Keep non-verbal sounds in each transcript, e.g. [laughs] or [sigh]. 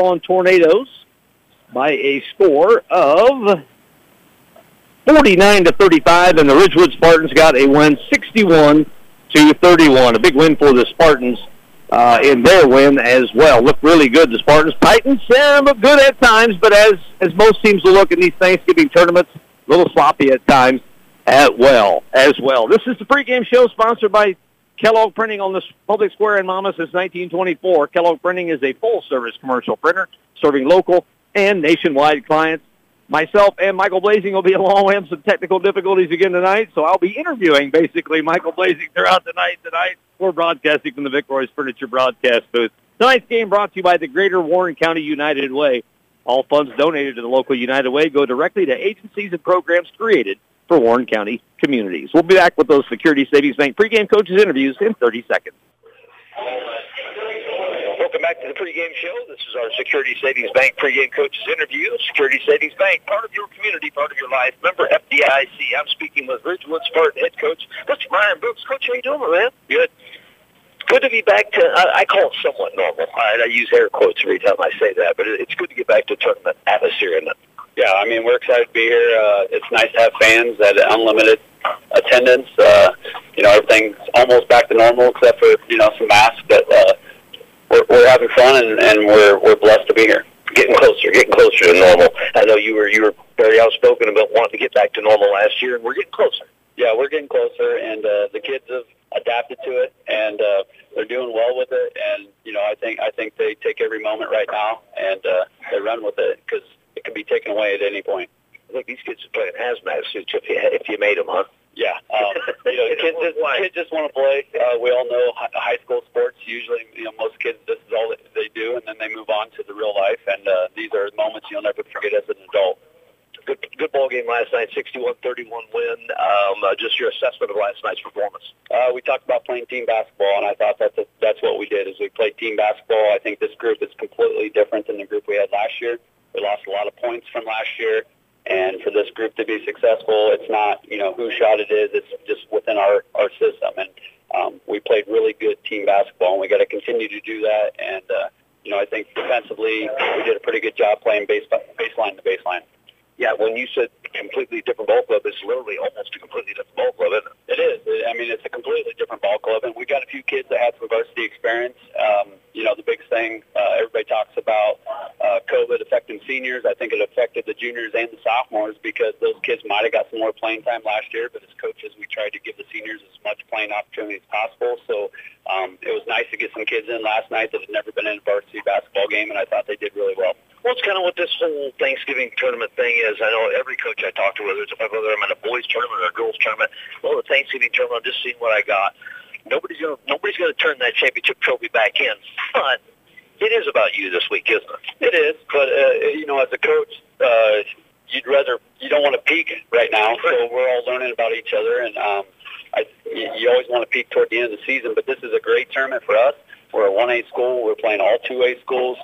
Avon Tornadoes by a score of 49 to 35, and the Ridgewood Spartans got a win 61 to 31. A big win for the Spartans uh, in their win as well. Looked really good. The Spartans, Titans, yeah, look good at times, but as as most teams will look in these Thanksgiving tournaments, a little sloppy at times as well. As well. This is the pregame show sponsored by Kellogg Printing on the public square in Monmouth since 1924. Kellogg Printing is a full-service commercial printer serving local and nationwide clients. Myself and Michael Blazing will be [laughs] along. We have some technical difficulties again tonight, so I'll be interviewing basically Michael Blazing throughout the night tonight. We're broadcasting from the Vic Royce Furniture broadcast booth. Tonight's game brought to you by the Greater Warren County United Way. All funds donated to the local United Way go directly to agencies and programs created for Warren County communities. We'll be back with those Security Savings Bank pregame coaches interviews in 30 seconds. Welcome back to the pregame show. This is our Security Savings Bank pregame coaches interview. Security Savings Bank, part of your community, part of your life. Member FDIC. I'm speaking with Ridgewood Spartan head coach, Mr. Brian Brooks. Coach, how you doing, my man? Good. Good to be back to, I, I call it somewhat normal. I, I use air quotes every time I say that, but it, it's good to get back to tournament atmosphere. And yeah, I mean, we're excited to be here. Uh, it's nice to have fans at unlimited attendance. Uh, you know, everything's almost back to normal except for, you know, some masks, but uh, we're, we're having fun and, and we're, we're blessed to be here. Getting closer, getting closer to normal. I know you were you were very outspoken about wanting to get back to normal last year, and we're getting closer. Yeah, we're getting closer, and uh, the kids have adapted to it, and uh, they're doing well with it. And you know, I think I think they take every moment right now, and uh, they run with it because it can be taken away at any point. I think these kids are playing hazmat suits if you if you made them, huh? Yeah, um, [laughs] you know, kids just, kids just want to play. Uh, we all know high school sports. Usually, you know, most kids this is all they do, and then they move on to the real life. And uh, these are moments you'll never forget as an adult. Good, good ball game last night, 61-31 win. Um, uh, just your assessment of last night's performance. Uh, we talked about playing team basketball, and I thought that's a, that's what we did. Is we played team basketball. I think this group is completely different than the group we had last year. We lost a lot of points from last year. And for this group to be successful, it's not, you know, who shot it is. It's just within our, our system. And um, we played really good team basketball, and we got to continue to do that. And, uh, you know, I think defensively we did a pretty good job playing base, baseline to baseline. Yeah, when you said completely different ball club, it's literally almost a completely different ball club, isn't it? It is. I mean, it's a completely different ball club, and we got a few kids that had some varsity experience. Um, you know, the big thing uh, everybody talks about uh, COVID affecting seniors. I think it affected the juniors and the sophomores because those kids might have got some more playing time last year. But as coaches, we tried to give the seniors as much playing opportunity as possible. So um, it was nice to get some kids in last night that had never been in a varsity basketball game, and I thought they did really well. Well, it's kind of what this whole Thanksgiving tournament thing is. I know every coach I talk to, whether it's whether I'm in a boys tournament or a girls tournament, well, the Thanksgiving tournament, I'm just seeing what I got. Nobody's gonna nobody's gonna turn that championship trophy back in. But it is about you this week, isn't it? It is, but uh, you know, as a coach, uh, you'd rather you don't want to peak right now. So we're all learning about each other, and um, I, you, you always want to peak toward the end of the season. But this is a great tournament for us. We're a 1A school. We're playing all 2A schools,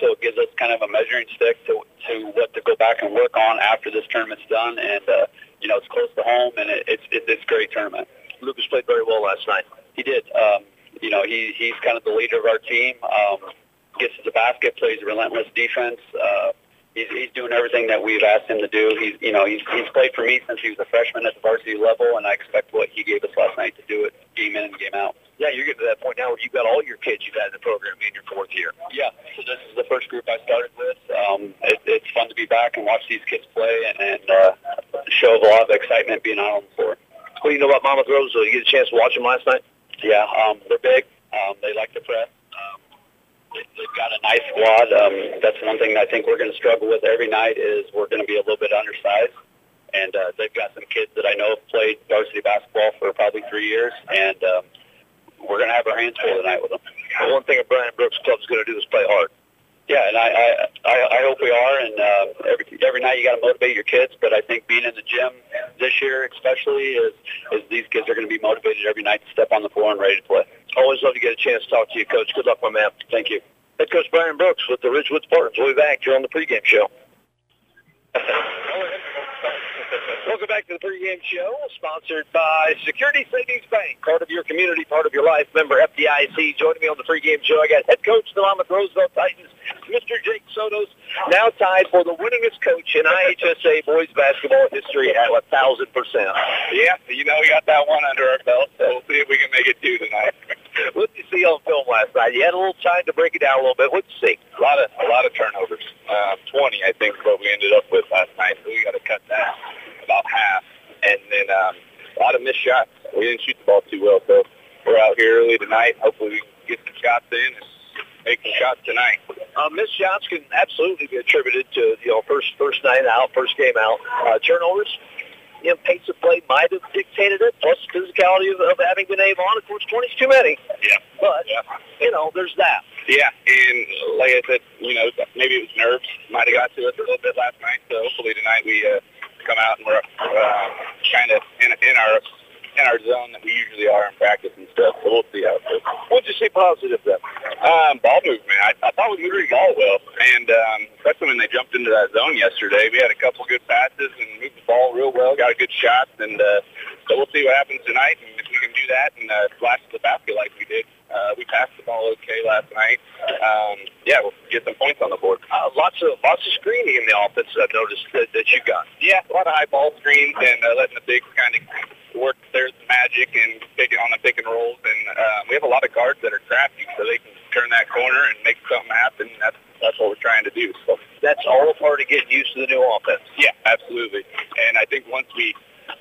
so it gives us kind of a measuring stick to to what to go back and work on after this tournament's done. And uh, you know, it's close to home, and it, it's it, it's a great tournament. Lucas played very well last night. He did. Um, you know, he he's kind of the leader of our team. Um, gets to the basket, plays relentless defense. Uh, he's he's doing everything that we've asked him to do. He's you know he's he's played for me since he was a freshman at the varsity level, and I expect what he gave us last night to do it game in and game out. Yeah, you're getting to that point now where you've got all your kids you've had in the program in your fourth year. Yeah, so this is the first group I started with. Um, it, it's fun to be back and watch these kids play and, and uh, show a lot of excitement being out on the floor. What do you know about Monmouth Rose? Did you get a chance to watch them last night? Yeah, um, they're big. Um, they like to press. They, they've got a nice squad. Um, that's one thing I think we're going to struggle with every night is we're going to be a little bit undersized. And uh, they've got some kids that I know have played varsity basketball for probably three years, and um, we're going to have our hands full tonight with them. The one thing a Brian Brooks club is going to do is play hard. Yeah, and I I, I, I hope we are. And uh, every every night you got to motivate your kids. But I think being in the gym this year, especially, is is these kids are going to be motivated every night to step on the floor and ready to play. Always love to get a chance to talk to you, Coach. Good luck, my man. Thank you. Head Coach Brian Brooks with the Ridgewood Spartans. We'll be back here on the pregame show. Welcome back to the pregame show, sponsored by Security Savings Bank, part of your community, part of your life. Member FDIC. Joining me on the pregame show, I got head coach of the Monmouth Roseville Titans, Mr. Jake Sotos, now tied for the winningest coach in IHSA boys basketball history at 1,000%. Yeah, you know, we got that one under our belt, so we'll see if we can make it two tonight. [laughs] what did you see on film last night? You had a little time to break it down a little bit. What did you see? A lot of a lot of turnovers. Uh, 20, I think, is what we ended up with last night. So we got to cut that about half. And then um, a lot of missed shots. We didn't shoot the ball too well, so we're out here early tonight. Hopefully we can get some shots in and make some shots tonight. Uh, missed shots can absolutely be attributed to you know first first night out, first game out. Uh, turnovers, you know, pace of play might have dictated it. Plus the physicality of, of having been able on. Of course, 20's too many. Yeah. But Yeah. you know, there's that. Yeah, and like I said, you know, maybe it was nerves. Might have got to us a little bit last night. So hopefully tonight we uh, come out and we're uh, kind of in, in our in our zone that we usually are in practice and stuff. So we'll see how it goes. What'd you see positive then? Um, ball movement. I, I thought we moved the ball well, and um, especially when they jumped into that zone yesterday, we had a couple good passes and moved the ball real well. Got a good shot, and uh, so we'll see what happens tonight. And if we can do that and uh, flash the basket like we did, uh, we passed the ball okay last night. Um, yeah, we'll get some points on the board. Uh, lots of lots of screening in the offense. I've noticed that, that you got. Yeah, a lot of high ball screens and uh, letting the bigs kind of work their magic and pick on the pick and rolls. And uh, we have a lot of guards that are crafty, so they can turn that corner and make something happen. That's that's what we're trying to do. So That's all a part of getting used to the new offense. yeah, absolutely. And I think once we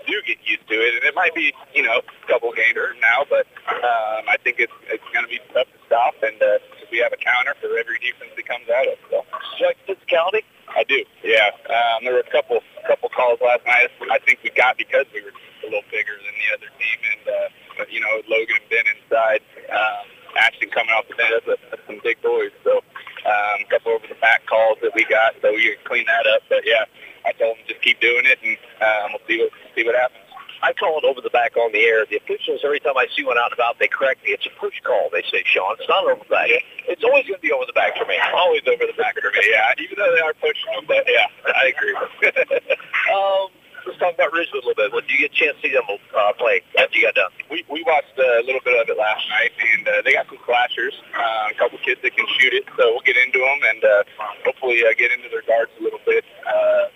do get used to it, and it might be you know a couple games now, but um, I think it's it's going to be tough to stop. And uh, we have a counter for every defense that comes at us. So. Do you like physicality? I do. Yeah. Um, there were a couple couple calls last night. I think we got because we were a little bigger than the other team, and uh, you know Logan and Ben inside. Um, Ashton coming off the bench. That's, that's some big boys. So um, a couple over the back calls that we got, so we clean that up. But yeah, I told them just keep doing it, and um, we'll see what see what happens. I call it over the back on the air. The officials, every time I see one out and about, they correct me. It's a push call, they say, Sean. It's not over the back. It's always going to be over the back for me. Always over the back for me. Yeah, even though they are pushing them, but yeah, I agree. [laughs] Um, let's talk about Ridgewood a little bit. What did you get a chance to see them uh, play after you got done? we we watched a little bit of it last night, and uh, they got some flashers, uh, a couple kids that can shoot it. So we'll get into them and uh, hopefully uh, get into their guards a little bit uh,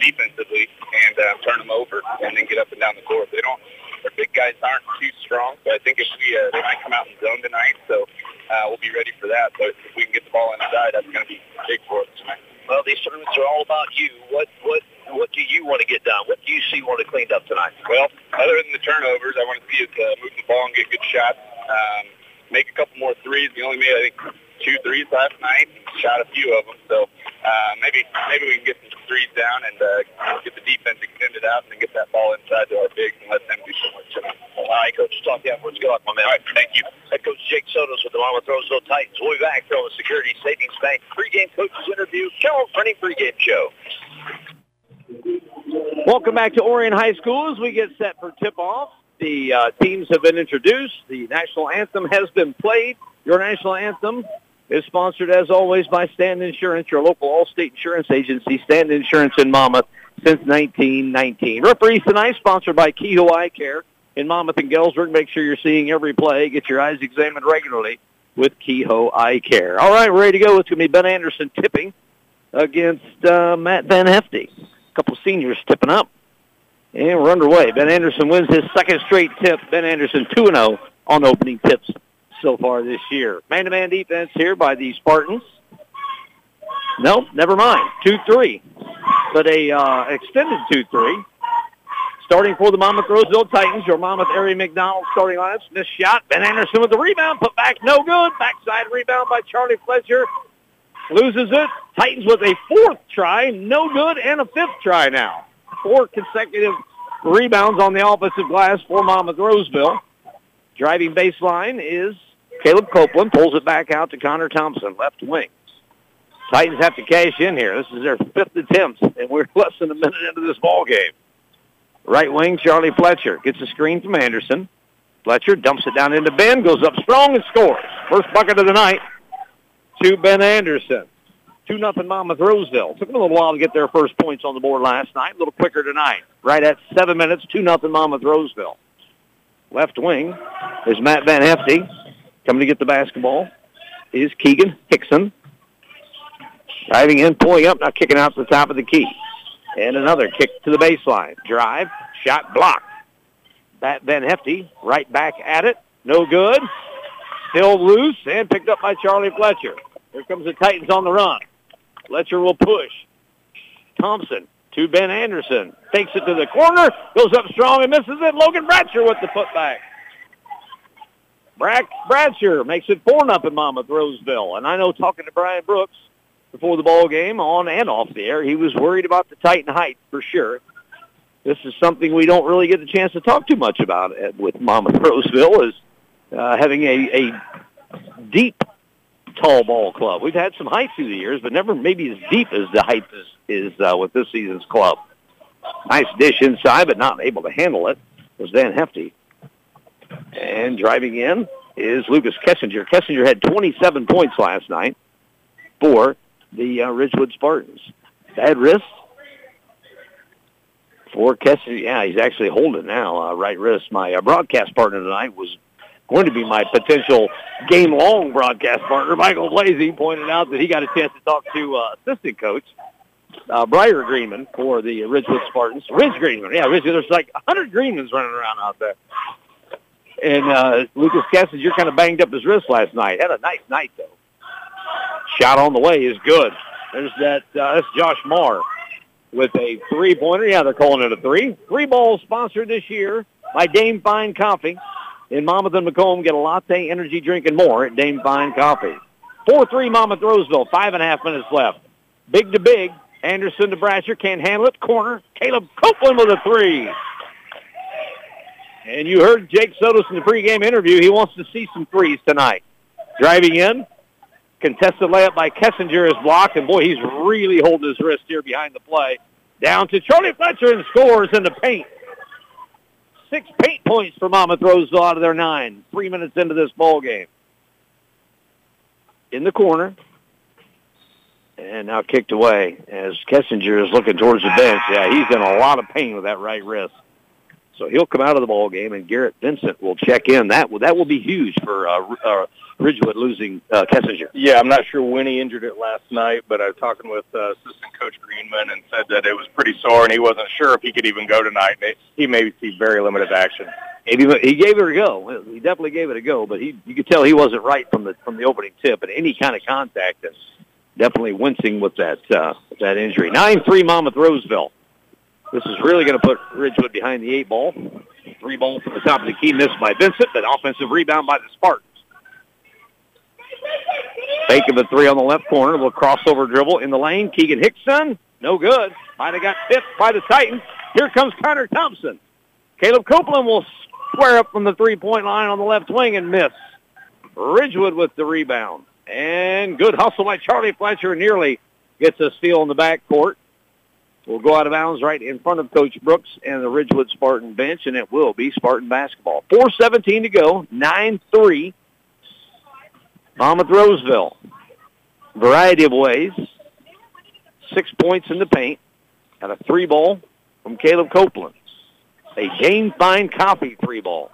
defensively and uh, turn them over, and then get up and down the court. They don't. Their big guys aren't too strong, but I think if we uh, they might come out in zone tonight, so uh, we'll be ready for that. But if we can get the ball inside, that's going to be big for us tonight. Well, these tournaments are all about you. What what what do you want to get done? What do you see want to cleaned up tonight? Well, other than the turnovers, I want to see us uh, move the ball and get good shots. Um, make a couple more threes. We only made, I think, two threes last night. Shot a few of them. So uh, maybe maybe we can get some threes down and uh, get the defense extended out and get that ball inside to our bigs and let them do so much tonight. All right, Coach. Talk to you afterwards. Good luck, my man. All right, thank you. Head Coach Jake Sotos with the Monmouth Roseville Titans. We'll be back from the Security Savings Bank pregame coaches interview, Carroll Printing pregame show. Welcome back to Orion High School as we get set for tip-off. The uh, teams have been introduced. The national anthem has been played. Your national anthem is sponsored, as always, by Stand Insurance, your local all-state insurance agency, Stand Insurance in Monmouth since 1919. Referees tonight, sponsored by Kehoe Eye Care in Monmouth and Galesburg. Make sure you're seeing every play. Get your eyes examined regularly with Kehoe Eye Care. All right, ready to go. It's going to be Ben Anderson tipping against uh, Matt Van Hefty. A couple seniors tipping up. And we're underway. Ben Anderson wins his second straight tip. Ben Anderson 2-0 on opening tips so far this year. Man-to-man defense here by the Spartans. No, never mind. 2-3. But a uh, extended 2-3. Starting for the Monmouth Roseville Titans, your Monmouth Area McDonald starting lineups. Missed shot. Ben Anderson with the rebound. Put back. No good. Backside rebound by Charlie Fletcher. Loses it. Titans with a fourth try. No good. And a fifth try now. Four consecutive rebounds on the offensive glass for Monmouth Roseville. Driving baseline is Caleb Copeland. Pulls it back out to Connor Thompson, left wing. Titans have to cash in here. This is their fifth attempt, and we're [laughs] less than a minute into this ball game. Right wing, Charlie Fletcher gets a screen from Anderson. Fletcher dumps it down into Ben, goes up strong and scores. First bucket of the night to Ben Anderson. 2 nothing Monmouth Roseville. Took them a little while to get their first points on the board last night. A little quicker tonight. Right at seven minutes, 2 nothing Monmouth Roseville. Left wing is Matt Van Hefty. Coming to get the basketball is Keegan Hickson. Diving in, pulling up, now kicking out to the top of the key. And another kick to the baseline. Drive, shot blocked. Matt Van Hefty right back at it. No good. Still loose and picked up by Charlie Fletcher. Here comes the Titans on the run. Fletcher will push. Thompson to Ben Anderson. Takes it to the corner. Goes up strong and misses it. Logan Bratcher with the putback. Brack Bratcher makes it 4 nothing Monmouth Roseville. And I know talking to Brian Brooks before the ball game, on and off the air, he was worried about the Titan height for sure. This is something we don't really get the chance to talk too much about with Monmouth [laughs] Roseville is uh, having a, a deep tall ball club. We've had some height through the years, but never maybe as deep as the height is, is uh, with this season's club. Nice dish inside, but not able to handle it was Van Hefty. And driving in is Lucas Kessinger. Kessinger had 27 points last night for the uh, Ridgewood Spartans. Bad wrist for Kessinger. Yeah, he's actually holding now, uh, right wrist. My uh, broadcast partner tonight was going to be my potential game-long broadcast partner. Michael Blazy pointed out that he got a chance to talk to uh, assistant coach uh, Briar Greenman for the Ridgewood Spartans. Ridge Greenman, yeah, Ridge. There's like 100 Greenmans running around out there. And uh, Lucas Kessinger kind of banged up his wrist last night. Had a nice night though. Shot on the way is good. There's that. Uh, that's Josh Marr with a three-pointer. Yeah, they're calling it a three. Three balls sponsored this year by Dame Fine Coffee. In Monmouth and Macomb, get a latte, energy drink, and more at Dame Fine Coffee. 4-3 Monmouth Roseville. Five and a half minutes left. Big to big. Anderson to Bratcher. Can't handle it. Corner. Caleb Copeland with a three. And you heard Jake Sotos in the pregame interview. He wants to see some threes tonight. Driving in. Contested layup by Kessinger is blocked. And, boy, he's really holding his wrist here behind the play. Down to Charlie Fletcher and scores in the paint. Six paint points for Monmouth Roseville out of their nine. Three minutes into this ball game. In the corner. And now kicked away as Kessinger is looking towards the bench. Yeah, he's in a lot of pain with that right wrist. So he'll come out of the ball game, and Garrett Vincent will check in. That will that will be huge for uh, uh, Ridgewood losing uh, Kessinger. Yeah, I'm not sure when he injured it last night, but I was talking with uh, assistant coach Greenman and said that it was pretty sore, and he wasn't sure if he could even go tonight. He may see very limited action. Maybe he gave it a go. He definitely gave it a go, but he you could tell he wasn't right from the from the opening tip, and any kind of contact, and definitely wincing with that uh, with that injury. Nine three Monmouth Roseville. This is really going to put Ridgewood behind the eight ball. Three ball from the top of the key, missed by Vincent, but offensive rebound by the Spartans. Of a three on the left corner. A little crossover dribble in the lane. Keegan Hickson, no good. Might have got tipped by the Titans. Here comes Connor Thompson. Caleb Copeland will square up from the three-point line on the left wing and miss. Ridgewood with the rebound. And good hustle by Charlie Fletcher. Nearly gets a steal in the back court will go out of bounds right in front of Coach Brooks and the Ridgewood Spartan bench, and it will be Spartan basketball. 4.17 to go, 9-3. Monmouth Roseville. Variety of ways. Six points in the paint. And a three ball from Caleb Copeland. A Dame Fine Coffee three ball.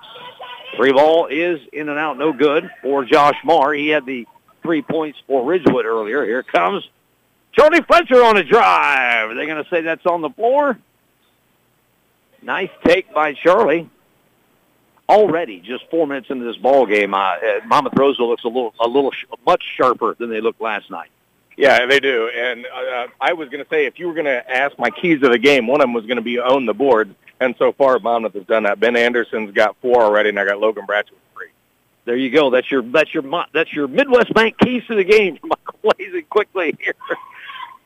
Three ball is in and out, no good for Josh Marr. He had the three points for Ridgewood earlier. Here comes Charlie Fletcher on a drive. Are they going to say that's on the floor? Nice take by Charlie. Already, just four minutes into this ball game, uh, uh Monmouth Roseville looks a little, a little, sh- much sharper than they looked last night. Yeah, they do. And uh, I was going to say, if you were going to ask my keys of the game, one of them was going to be own the board. And so far, Monmouth has done that. Ben Anderson's got four already, and I got Logan Bratcher with three. There you go. That's your that's your that's your Midwest Bank keys to the game. [laughs] Michael Blazing [laughs] quickly here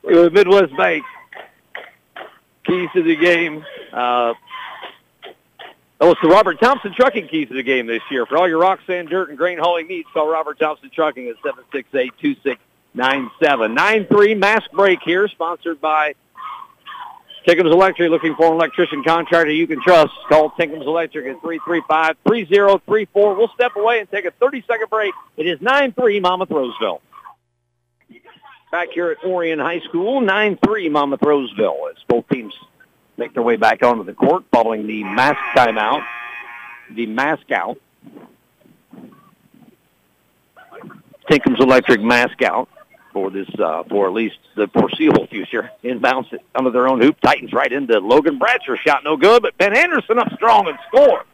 Midwest Bank. Keys to the game. Uh, oh, it's the Robert Thompson Trucking keys to the game this year. For all your rock, sand, dirt, and grain hauling needs, call Robert Thompson Trucking at 768-2697. 9-3 mask break here, sponsored by Tinkham's Electric. Looking for an electrician contractor you can trust. Call Tinkham's Electric at 335-3034. We'll step away and take a 30-second break. It is 9-3 Monmouth Roseville. Back here at Orion High School. 9-3 Monmouth Roseville as both teams make their way back onto the court following the mask timeout, the mask out. Tinkham's Electric mask out for this, uh, for at least the foreseeable future. Inbounds it under their own hoop. Titans right into Logan Bratcher. Shot no good, but Ben Anderson up strong and scores.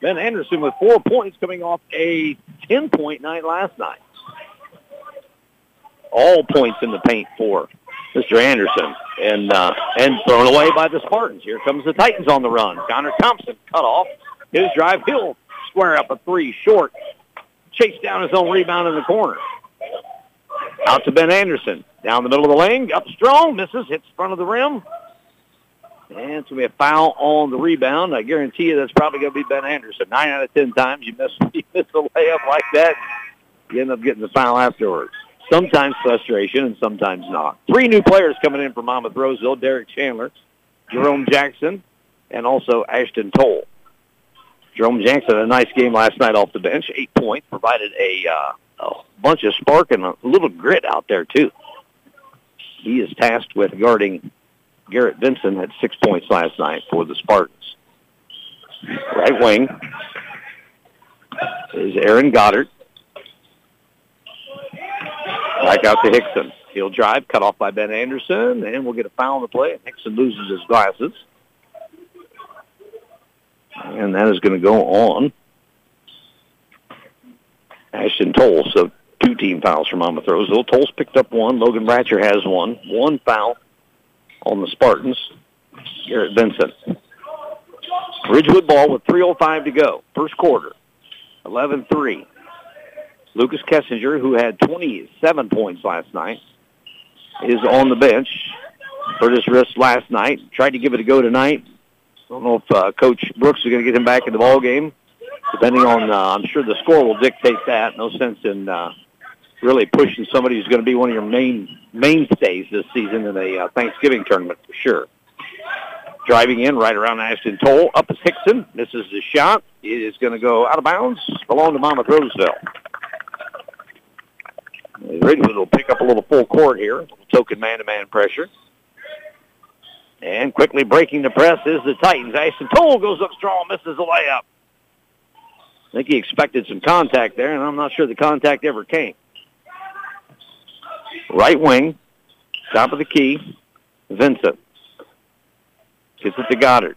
Ben Anderson with four points coming off a 10-point night last night. All points in the paint for Mr. Anderson. And uh, and thrown away by the Spartans. Here comes the Titans on the run. Connor Thompson cut off. His drive. He'll square up a three short. Chase down his own rebound in the corner. Out to Ben Anderson. Down the middle of the lane. Up strong. Misses. Hits front of the rim. And it's going to be a foul on the rebound. I guarantee you that's probably going to be Ben Anderson. Nine out of ten times you miss, [laughs] you miss a layup like that, you end up getting the foul afterwards. Sometimes frustration and sometimes not. Three new players coming in for Monmouth Roseville. Derek Chandler, Jerome Jackson, and also Ashton Toll. Jerome Jackson had a nice game last night off the bench. Eight points, provided a, uh, a bunch of spark and a little grit out there, too. He is tasked with guarding Garrett Vincent had six points last night for the Spartans. Right wing is Aaron Goddard. Back out to Hickson. He'll drive, cut off by Ben Anderson, and we'll get a foul on the play. Hickson loses his glasses. And that is going to go on Ashton Toll. So two team fouls from Monmouth Roseville. Toll's picked up one. Logan Bratcher has one. One foul on the Spartans. Garrett Vincent. Ridgewood ball with 3.05 to go. First quarter. 11-3. Lucas Kessinger, who had 27 points last night, is on the bench. Hurt his wrist last night. Tried to give it a go tonight. Don't know if uh, Coach Brooks is going to get him back in the ball game. Depending on, uh, I'm sure the score will dictate that. No sense in uh, really pushing somebody who's going to be one of your main mainstays this season in a uh, Thanksgiving tournament for sure. Driving in right around Ashton Toll. Up is Hickson. Misses the shot. It is going to go out of bounds. Belong to Monmouth Roseville. Ridgewood will pick up a little full court here. Token man-to-man pressure. And quickly breaking the press is the Titans. Ashton Toll goes up strong, misses the layup. I think he expected some contact there, and I'm not sure the contact ever came. Right wing, top of the key, Vincent. Gets it to Goddard.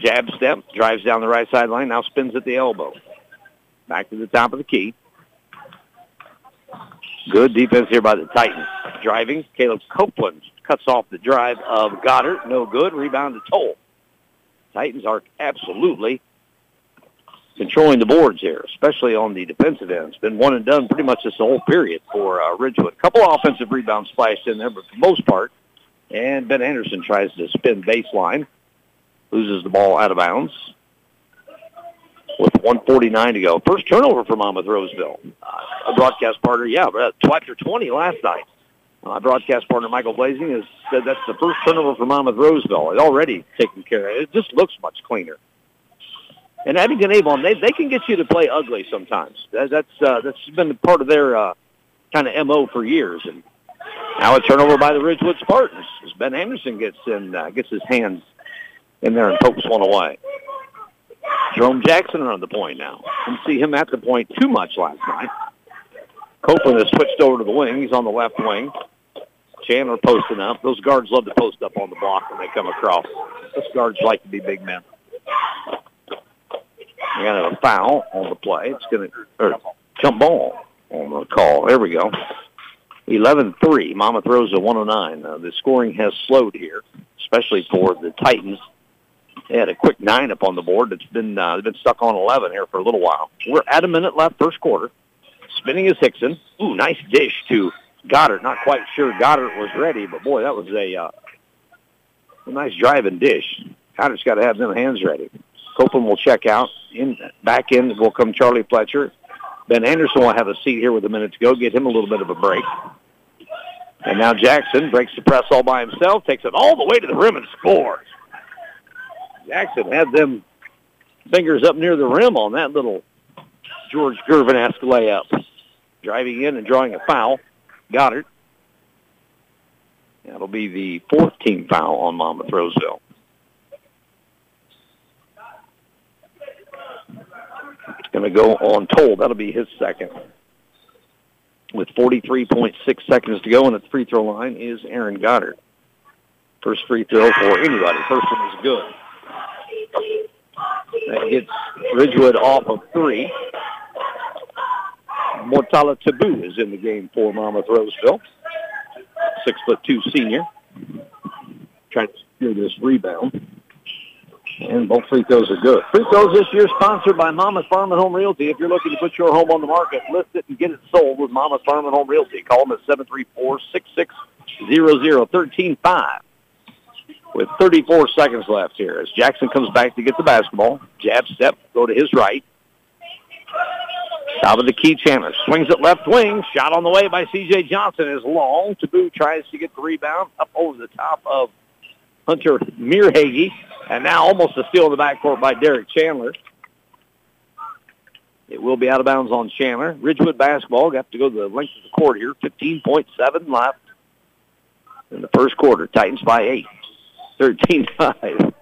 Jab step, drives down the right sideline, now spins at the elbow. Back to the top of the key. Good defense here by the Titans. Driving, Caleb Copeland cuts off the drive of Goddard. No good. Rebound to Toll. Titans are absolutely controlling the boards here, especially on the defensive end. It's been one and done pretty much this whole period for uh, Ridgewood. A couple offensive rebounds splashed in there, but for the most part, and Ben Anderson tries to spin baseline, loses the ball out of bounds with 149 to go. First turnover for Monmouth Roseville. Uh, a broadcast partner, yeah, but twice or 20 last night. My uh, broadcast partner Michael Blazing has said that's the first turnover for Monmouth Roseville. It's already taken care of. It just looks much cleaner. And Abingdon Avon, they they can get you to play ugly sometimes. That, that's uh, that's been part of their uh, kind of mo for years. And now a turnover by the Ridgewood Spartans as Ben Anderson gets in uh, gets his hands in there and pokes one away. Jerome Jackson on the point now. Didn't see him at the point too much last night. Copeland has switched over to the wing. He's on the left wing. Chandler posting up. Those guards love to post up on the block when they come across. Those guards like to be big men. We got a foul on the play. It's going to jump ball on the call. There we go. 11-3. Monmouth Rose at 109. Uh, the scoring has slowed here, especially for the Titans. They had a quick nine up on the board. It's been uh, been stuck on 11 here for a little while. We're at a minute left, first quarter. Spinning is Hickson. Ooh, nice dish to Goddard. Not quite sure Goddard was ready, but boy, that was a, uh, a nice driving dish. Goddard's got to have them hands ready. Copeland will check out. In back in will come Charlie Fletcher. Ben Anderson will have a seat here with a minute to go. Get him a little bit of a break. And now Jackson breaks the press all by himself, takes it all the way to the rim and scores. Jackson had them fingers up near the rim on that little George Gervin-esque layup. Driving in and drawing a foul. Goddard That'll be the fourth team foul on Monmouth Roseville. It's going to go on Toll. That'll be his second. With 43.6 seconds to go, and at the free throw line is Aaron Goddard. First free throw for anybody. First one is good. That gets Ridgewood off of three. Mortala Tabu is in the game for Monmouth Roseville. Six foot two senior. Trying to secure this rebound. And both free throws are good. Free throws this year sponsored by Monmouth Farm and Home Realty. If you're looking to put your home on the market, list it and get it sold with Monmouth Farm and Home Realty. Call them at 734-6600-135 with 34 seconds left here as Jackson comes back to get the basketball. Jab step, go to his right. Top of the key, Chandler swings it left wing. Shot on the way by C.J. Johnson is long. Taboo tries to get the rebound up over the top of Hunter Mearhage. And now almost a steal in the backcourt by Derek Chandler. It will be out of bounds on Chandler. Ridgewood basketball got to go the length of the court here. 15.7 left in the first quarter. Titans by eight. 13-5.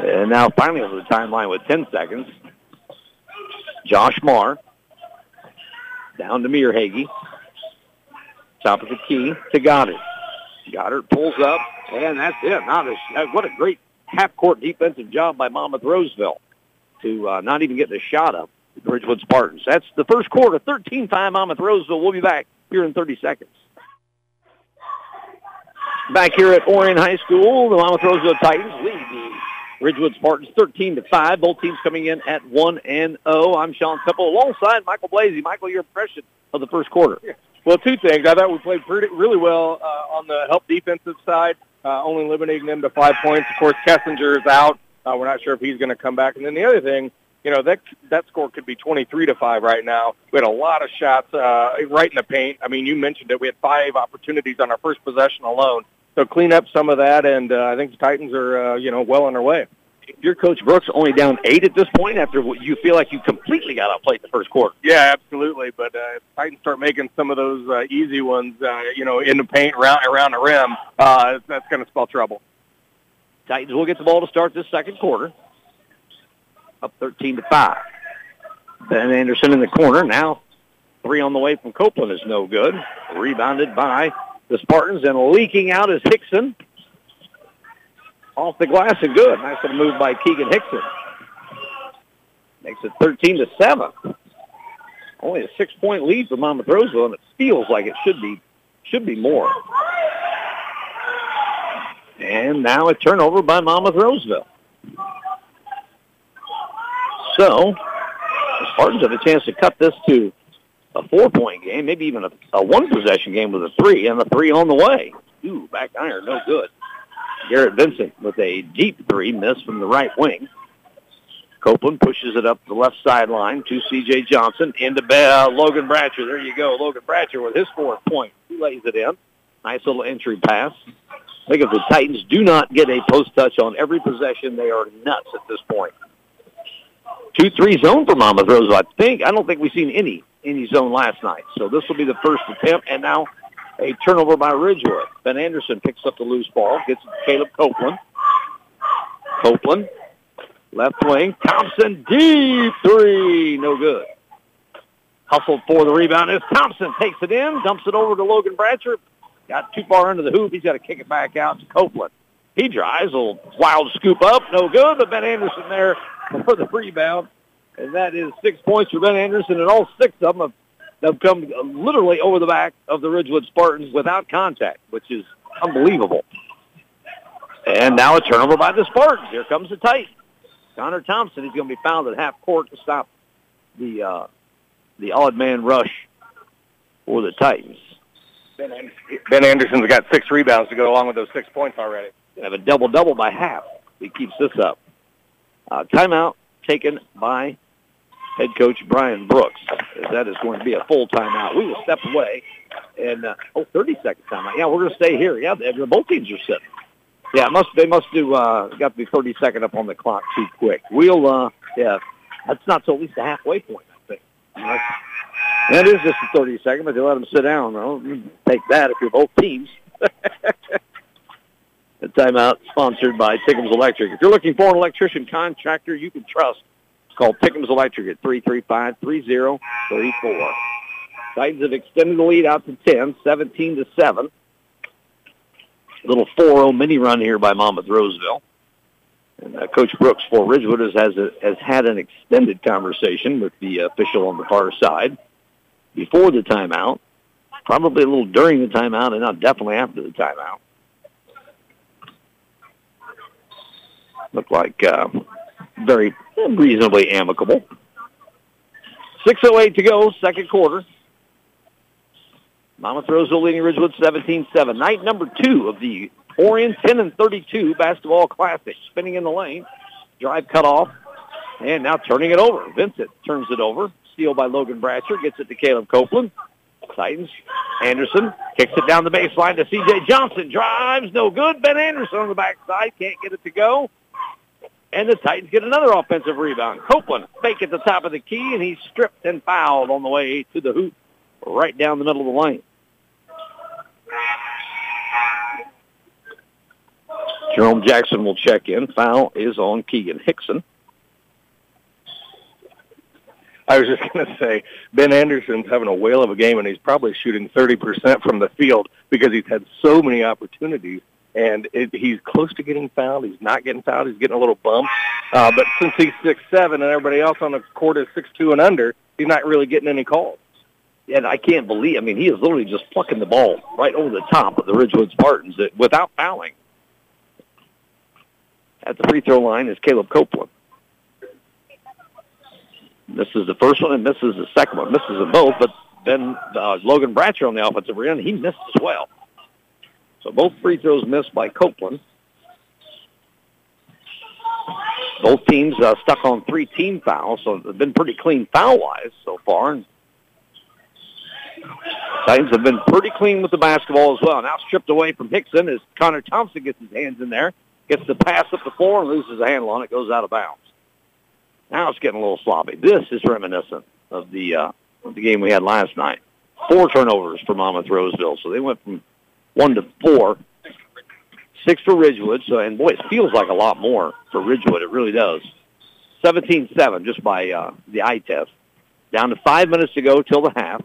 And now finally over the timeline with 10 seconds. Josh Marr down to Mearhage. Top of the key to Goddard. Goddard pulls up, and that's it. Not a, what a great half-court defensive job by Monmouth Roseville to uh, not even get the shot up. The Ridgewood Spartans. That's the first quarter. 13-5 Monmouth Roseville. We'll be back here in 30 seconds. Back here at Orion High School, the Monmouth Roseville Titans lead the Ridgewood Spartans 13 to 5. Both teams coming in at 1 and 0. I'm Sean Temple alongside Michael Blasey. Michael, your impression of the first quarter? Well, two things. I thought we played pretty really well uh, on the help defensive side, uh, only limiting them to five points. Of course, Kessinger is out. Uh, we're not sure if he's going to come back. And then the other thing, you know, that that score could be 23 to 5 right now. We had a lot of shots uh, right in the paint. I mean, you mentioned it. We had five opportunities on our first possession alone. So clean up some of that, and uh, I think the Titans are, uh, you know, well on their way. Your coach Brooks only down eight at this point after what you feel like you completely got outplayed the first quarter. Yeah, absolutely. But uh, if Titans start making some of those uh, easy ones, uh, you know, in the paint around around the rim, uh, that's going to spell trouble. Titans will get the ball to start this second quarter. Up 13 to five. Ben Anderson in the corner now. Three on the way from Copeland is no good. Rebounded by the Spartans and leaking out is Hickson. Off the glass and good. Nice little move by Keegan Hickson. Makes it 13 to 7. Only a six-point lead for Monmouth Roseville, and it feels like it should be should be more. And now a turnover by Monmouth Roseville. So the Spartans have a chance to cut this to a four-point game, maybe even a, a one-possession game with a three, and a three on the way. Ooh, back iron, no good. Garrett Vincent with a deep three miss from the right wing. Copeland pushes it up the left sideline to C.J. Johnson into uh, Logan Bratcher. There you go. Logan Bratcher with his fourth point. He lays it in. Nice little entry pass. I think if the Titans do not get a post touch on every possession, they are nuts at this point. Two-three zone for Monmouth Rose. I think I don't think we've seen any any zone last night. So this will be the first attempt, and now a turnover by Ridgewood. Ben Anderson picks up the loose ball, gets Caleb Copeland. Copeland, left wing. Thompson, deep three, no good. Hustled for the rebound as Thompson takes it in, dumps it over to Logan Bratcher. Got too far under the hoop. He's got to kick it back out to Copeland. He drives, a little wild scoop up, no good, but Ben Anderson there for the rebound. And that is six points for Ben Anderson, and all six of them have have come literally over the back of the Ridgewood Spartans without contact, which is unbelievable. And now a turnover by the Spartans. Here comes the Titans. Connor Thompson is going to be found at half court to stop the uh, the odd man rush for the Titans. Ben, ben Anderson's got six rebounds to go along with those six points already. Have a double double by half. He keeps this up. Uh, timeout taken by head coach Brian Brooks. That is going to be a full timeout. We will step away and uh, oh, 30 second timeout. Yeah, we're going to stay here. Yeah, both teams are sitting. Yeah, must they must do uh, got to be 30 second up on the clock too quick. We'll uh, yeah, that's not till at least the halfway point. I think. That is just a 30 second, but they let them sit down. Well, take that if you're both teams. [laughs] the timeout sponsored by Tinkham's Electric. If you're looking for an electrician contractor you can trust, call Tinkham's Electric at 335-3034. Titans have extended the lead out to 10, 17 to 7. Little 4-0 mini run here by Monmouth Roseville. And uh, Coach Brooks for Ridgewood has, has, a, has had an extended conversation with the official on the far side before the timeout, probably a little during the timeout, and not definitely after the timeout. Looked like uh, very reasonably amicable. 6.08 to go, second quarter. Monmouth Roseville leading Ridgewood 17-7. Night number two of the Orion 10 and 32 basketball classic. Spinning in the lane. Drive cut off. And now turning it over. Vincent turns it over. Steal by Logan Bratcher. Gets it to Caleb Copeland. Titans. Anderson kicks it down the baseline to C.J. Johnson. Drives. No good. Ben Anderson on the backside. Can't get it to go. And the Titans get another offensive rebound. Copeland fake at the top of the key, and he's stripped and fouled on the way to the hoop right down the middle of the lane. Jerome Jackson will check in. Foul is on Keegan Hickson. I was just [laughs] going to say, Ben Anderson's having a whale of a game, and he's probably shooting 30% from the field because he's had so many opportunities. And it, he's close to getting fouled. He's not getting fouled. He's getting a little bumped. Uh, but since he's six seven and everybody else on the court is six two and under, he's not really getting any calls. And I can't believe, I mean, he is literally just plucking the ball right over the top of the Ridgewood Spartans without fouling. At the free throw line is Caleb Copeland. Is the first one, and is the second one. Misses them both, but then uh, Logan Bratcher on the offensive end, he missed as well. Both free throws missed by Copeland. Both teams uh, stuck on three team fouls, so they've been pretty clean foul-wise so far. And Titans have been pretty clean with the basketball as well. Now stripped away from Hickson as Connor Thompson gets his hands in there, gets the pass up the floor and loses a handle on it, goes out of bounds. Now it's getting a little sloppy. This is reminiscent of the uh, of the game we had last night. Four turnovers for Monmouth Roseville, so they went from one to four. Six for Ridgewood, so and boy, it feels like a lot more for Ridgewood. It really does. 17-7 just by uh, the eye test. Down to five minutes to go till the half.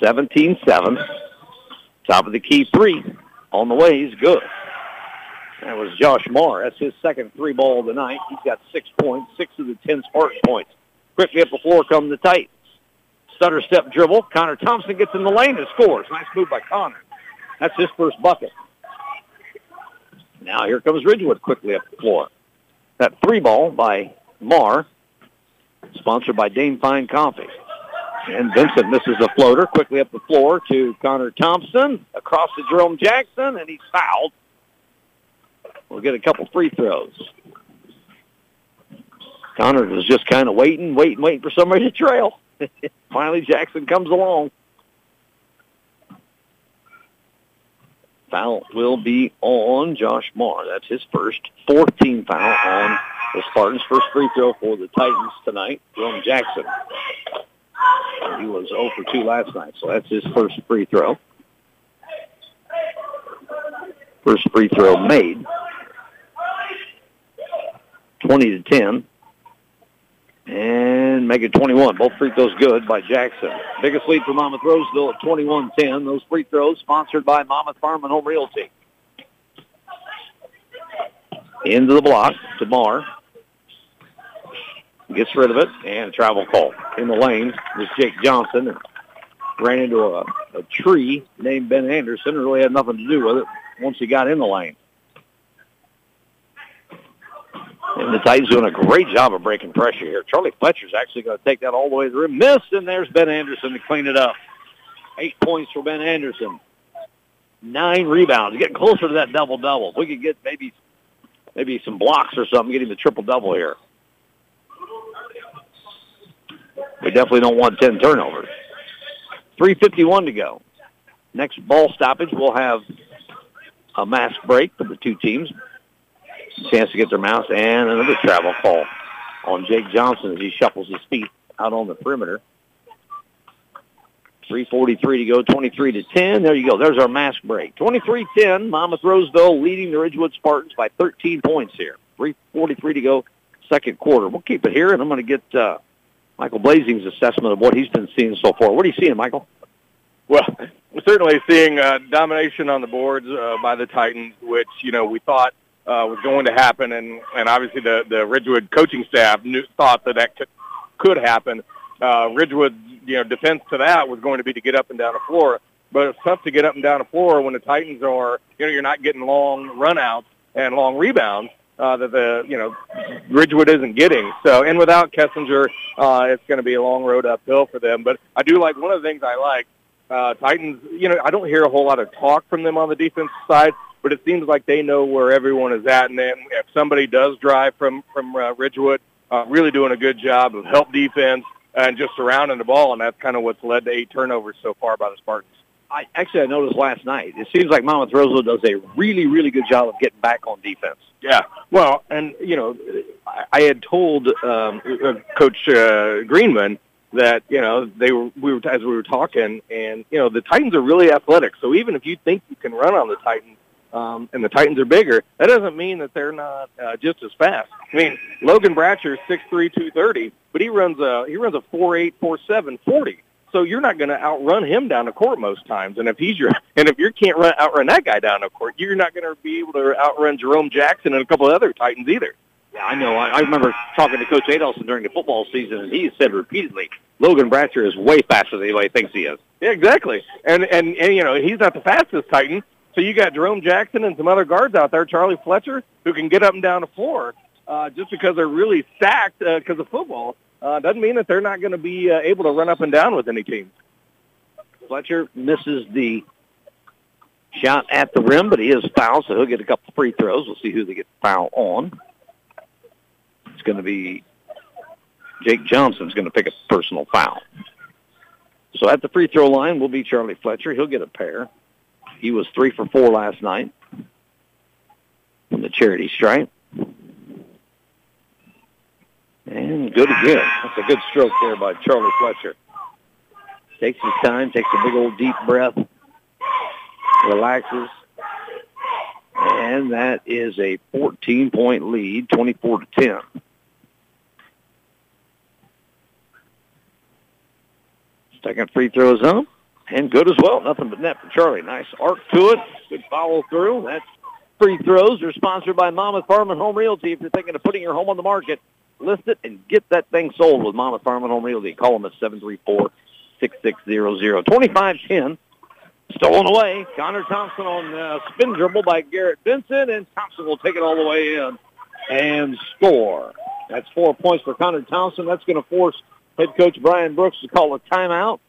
17-7. Top of the key three on the way. He's good. That was Josh Marr. That's his second three ball of the night. He's got six points, six of the ten Spartan points. Quickly up the floor come the Titans. Stutter step dribble. Connor Thompson gets in the lane and scores. Nice move by Connor. That's his first bucket. Now here comes Ridgewood quickly up the floor. That three ball by Marr, sponsored by Dame Fine Coffee. And Vincent misses a floater quickly up the floor to Connor Thompson across to Jerome Jackson, and he's fouled. We'll get a couple free throws. Connor was just kind of waiting, waiting, waiting for somebody to trail. [laughs] Finally, Jackson comes along. Foul will be on Josh Marr. That's his first. 14 foul on the Spartans. First free throw for the Titans tonight. Jerome Jackson. He was 0 for 2 last night, so that's his first free throw. First free throw made. 20 to 10 and make it 21. Both free throws good by Jackson. Biggest lead for Monmouth Roseville at 21-10. Those free throws sponsored by Monmouth Farm and Home Realty. Into the block to Marr. Gets rid of it and a travel call. In the lane was Jake Johnson. Ran into a, a tree named Ben Anderson. Really had nothing to do with it once he got in the lane. And the Titans doing a great job of breaking pressure here. Charlie Fletcher's actually going to take that all the way through. Missed, and there's Ben Anderson to clean it up. Eight points for Ben Anderson. Nine rebounds. Getting closer to that double-double. We could get maybe maybe some blocks or something, getting the triple-double here. We definitely don't want 10 turnovers. 3.51 to go. Next ball stoppage, we'll have a mass break for the two teams chance to get their mouse and another travel call on Jake Johnson as he shuffles his feet out on the perimeter. 3.43 to go, 23 to 10. There you go. There's our mask break. 23-10, Monmouth Roseville leading the Ridgewood Spartans by 13 points here. 3.43 to go, second quarter. We'll keep it here, and I'm going to get uh, Michael Blazing's assessment of what he's been seeing so far. What are you seeing, Michael? Well, we're certainly seeing uh, domination on the boards uh, by the Titans, which you know we thought uh, was going to happen, and and obviously the the Ridgewood coaching staff knew, thought that that could, could happen. Uh, Ridgewood, you know, defense to that was going to be to get up and down the floor, but it's tough to get up and down the floor when the Titans are, you know, you're not getting long runouts and long rebounds uh, that the you know Ridgewood isn't getting. So, and without Kessinger, uh, it's going to be a long road uphill for them. But I do like one of the things I like. Uh, Titans, you know, I don't hear a whole lot of talk from them on the defense side, but it seems like they know where everyone is at. And then if somebody does drive from from uh, Ridgewood, uh, really doing a good job of help defense and just surrounding the ball, and that's kind of what's led to eight turnovers so far by the Spartans. I actually I noticed last night. It seems like Monmouth Roseville does a really, really good job of getting back on defense. Yeah, well, and you know, I, I had told um, uh, Coach uh, Greenman that you know they were we were as we were talking, and you know the Titans are really athletic. So even if you think you can run on the Titans, um, and the Titans are bigger, that doesn't mean that they're not uh, just as fast. I mean, Logan Bratcher is six three, two thirty, but he runs a he runs a four eight, four seven, forty. So you're not going to outrun him down the court most times. And if he's your [laughs] and if you can't run outrun that guy down the court, you're not going to be able to outrun Jerome Jackson and a couple of other Titans either. Yeah, I know. I, I remember talking to Coach Adelson during the football season, and he said repeatedly, Logan Bratcher is way faster than anybody thinks he is. Yeah, exactly. And and and you know he's not the fastest Titan. So you got Jerome Jackson and some other guards out there, Charlie Fletcher, who can get up and down the floor uh, just because they're really stacked because uh, of football uh, doesn't mean that they're not going to be uh, able to run up and down with any team. Fletcher misses the shot at the rim, but he is fouled, so he'll get a couple free throws. We'll see who they get fouled on. It's going to be Jake Johnson's going to pick a personal foul. So at the free throw line will be Charlie Fletcher. He'll get a pair. He was three for four last night from the charity stripe. And good again. That's a good stroke there by Charlie Fletcher. Takes his time, takes a big old deep breath, relaxes. And that is a 14-point lead, 24 to 10. Second free throw is up and good as well. Nothing but net for Charlie. Nice arc to it. Good follow through. That's free throws are sponsored by Monmouth Farm and Home Realty. If you're thinking of putting your home on the market, list it and get that thing sold with Monmouth Farm and Home Realty. Call them at 734-6600. 25-10. Stolen away. Connor Thompson on uh, spin dribble by Garrett Benson, and Thompson will take it all the way in and score. That's four points for Connor Thompson. That's going to force head coach Brian Brooks to call a timeout.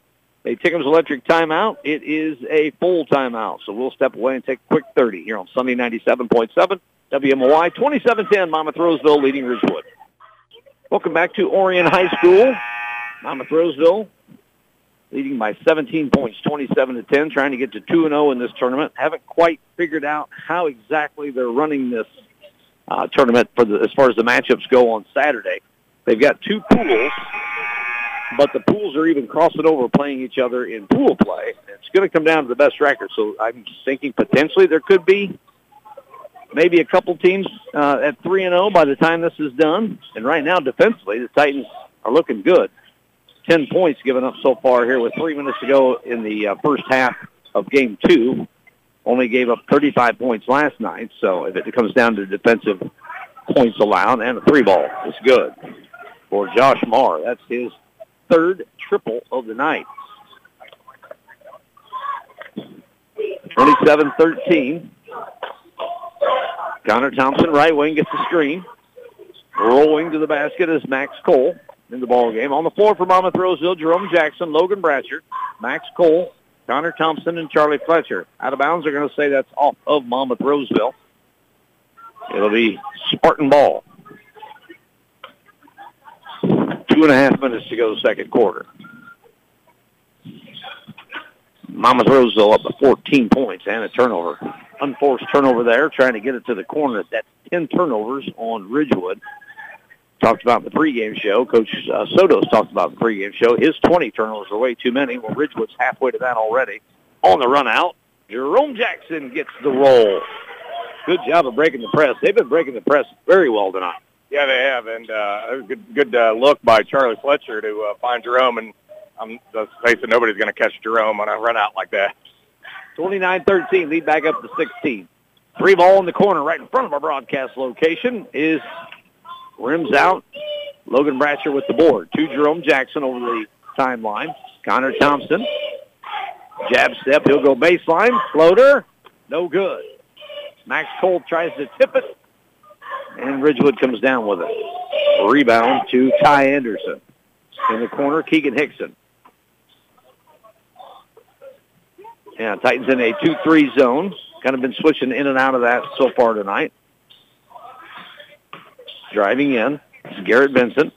A Tinkham's Electric timeout. It is a full timeout, so we'll step away and take a quick 30 here on Sunny 97.7 WMOI 2710 Monmouth Roseville leading Ridgewood. Welcome back to Orion High School. Monmouth Roseville leading by 17 points, 27 to 10, trying to get to 2 and 0 in this tournament. Haven't quite figured out how exactly they're running this uh, tournament for the, as far as the matchups go on Saturday. They've got two pools, but the pools are even crossing over playing each other in pool play. It's going to come down to the best record. So I'm thinking potentially there could be maybe a couple teams uh, at three and zero by the time this is done. And right now, defensively, the Titans are looking good. Ten points given up so far here with three minutes to go in the uh, first half of game two. Only gave up 35 points last night, so if it comes down to defensive points allowed and a three ball, it's good for Josh Marr. That's his third triple of the night. 27-13. Connor Thompson, right wing, gets the screen. Rolling to the basket is Max Cole in the ball game. On the floor for Monmouth Roseville, Jerome Jackson, Logan Bratcher, Max Cole, Connor Thompson, and Charlie Fletcher. Out of bounds, they're going to say that's off of Monmouth Roseville. It'll be Spartan ball. Two and a half minutes to go second quarter. Monmouth Roseville up to 14 points and a turnover. Unforced turnover there, trying to get it to the corner. That's 10 turnovers on Ridgewood. talked about in the pregame show. Coach uh, Sotos talked about the pregame show. His 20 turnovers are way too many. Well, Ridgewood's halfway to that already. On the run out, Jerome Jackson gets the roll. Good job of breaking the press. They've been breaking the press very well tonight. Yeah, they have, and uh, good good uh, look by Charlie Fletcher to uh, find Jerome. And I'm face it, nobody's going to catch Jerome on a run out like that. 29-13, lead back up to 16. Three ball in the corner right in front of our broadcast location is rims out. Logan Bratcher with the board. To Jerome Jackson over the timeline. Connor Thompson. Jab step. He'll go baseline. Floater. No good. Max Cole tries to tip it. And Ridgewood comes down with it. Rebound to Ty Anderson. In the corner, Keegan Hickson. Yeah, Titans in a 2-3 zone. Kind of been switching in and out of that so far tonight. Driving in. Garrett Vincent.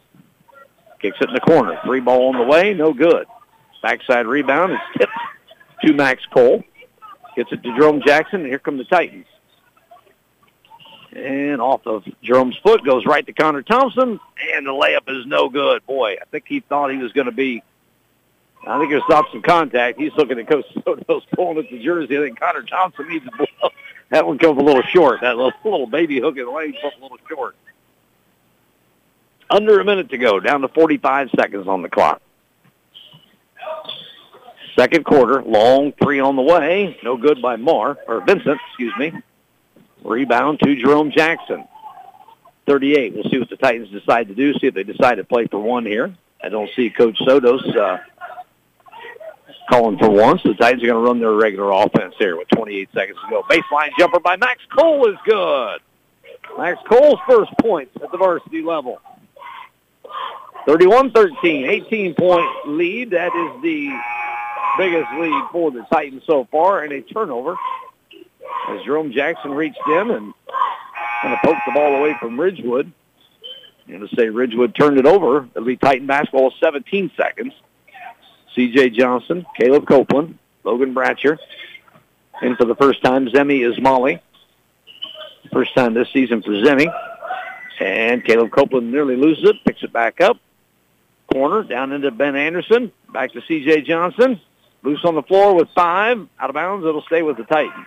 Kicks it in the corner. Three ball on the way. No good. Backside rebound. It's tipped to Max Cole. Gets it to Jerome Jackson. And here come the Titans. And off of Jerome's foot goes right to Connor Thompson. And the layup is no good. Boy, I think he thought he was going to be I think he'll stop some contact. He's looking at Coach [laughs] Sotos pulling at the jersey. I think Connor Thompson needs a blow. [laughs] That one comes a little short. That little, [laughs] little baby hook in the lane comes a little short. Under a minute to go, down to 45 seconds on the clock. Second quarter, long three on the way. No good by Marr or Vincent, excuse me. Rebound to Jerome Jackson. 38. We'll see what the Titans decide to do, see if they decide to play for one here. I don't see Coach Sotos uh, calling for one. So the Titans are going to run their regular offense here with 28 seconds to go. Baseline jumper by Max Cole is good. Max Cole's first points at the varsity level. 31-13, 18-point lead. That is the biggest lead for the Titans so far, and a turnover as Jerome Jackson reached in and kind of poked the ball away from Ridgewood. And to say Ridgewood turned it over, it'll be Titan basketball 17 seconds. C.J. Johnson, Caleb Copeland, Logan Bratcher. And for the first time, Zemi is Molly. First time this season for Zemi. And Caleb Copeland nearly loses it, picks it back up. Corner down into Ben Anderson. Back to C.J. Johnson. Loose on the floor with five. Out of bounds. It'll stay with the Titans.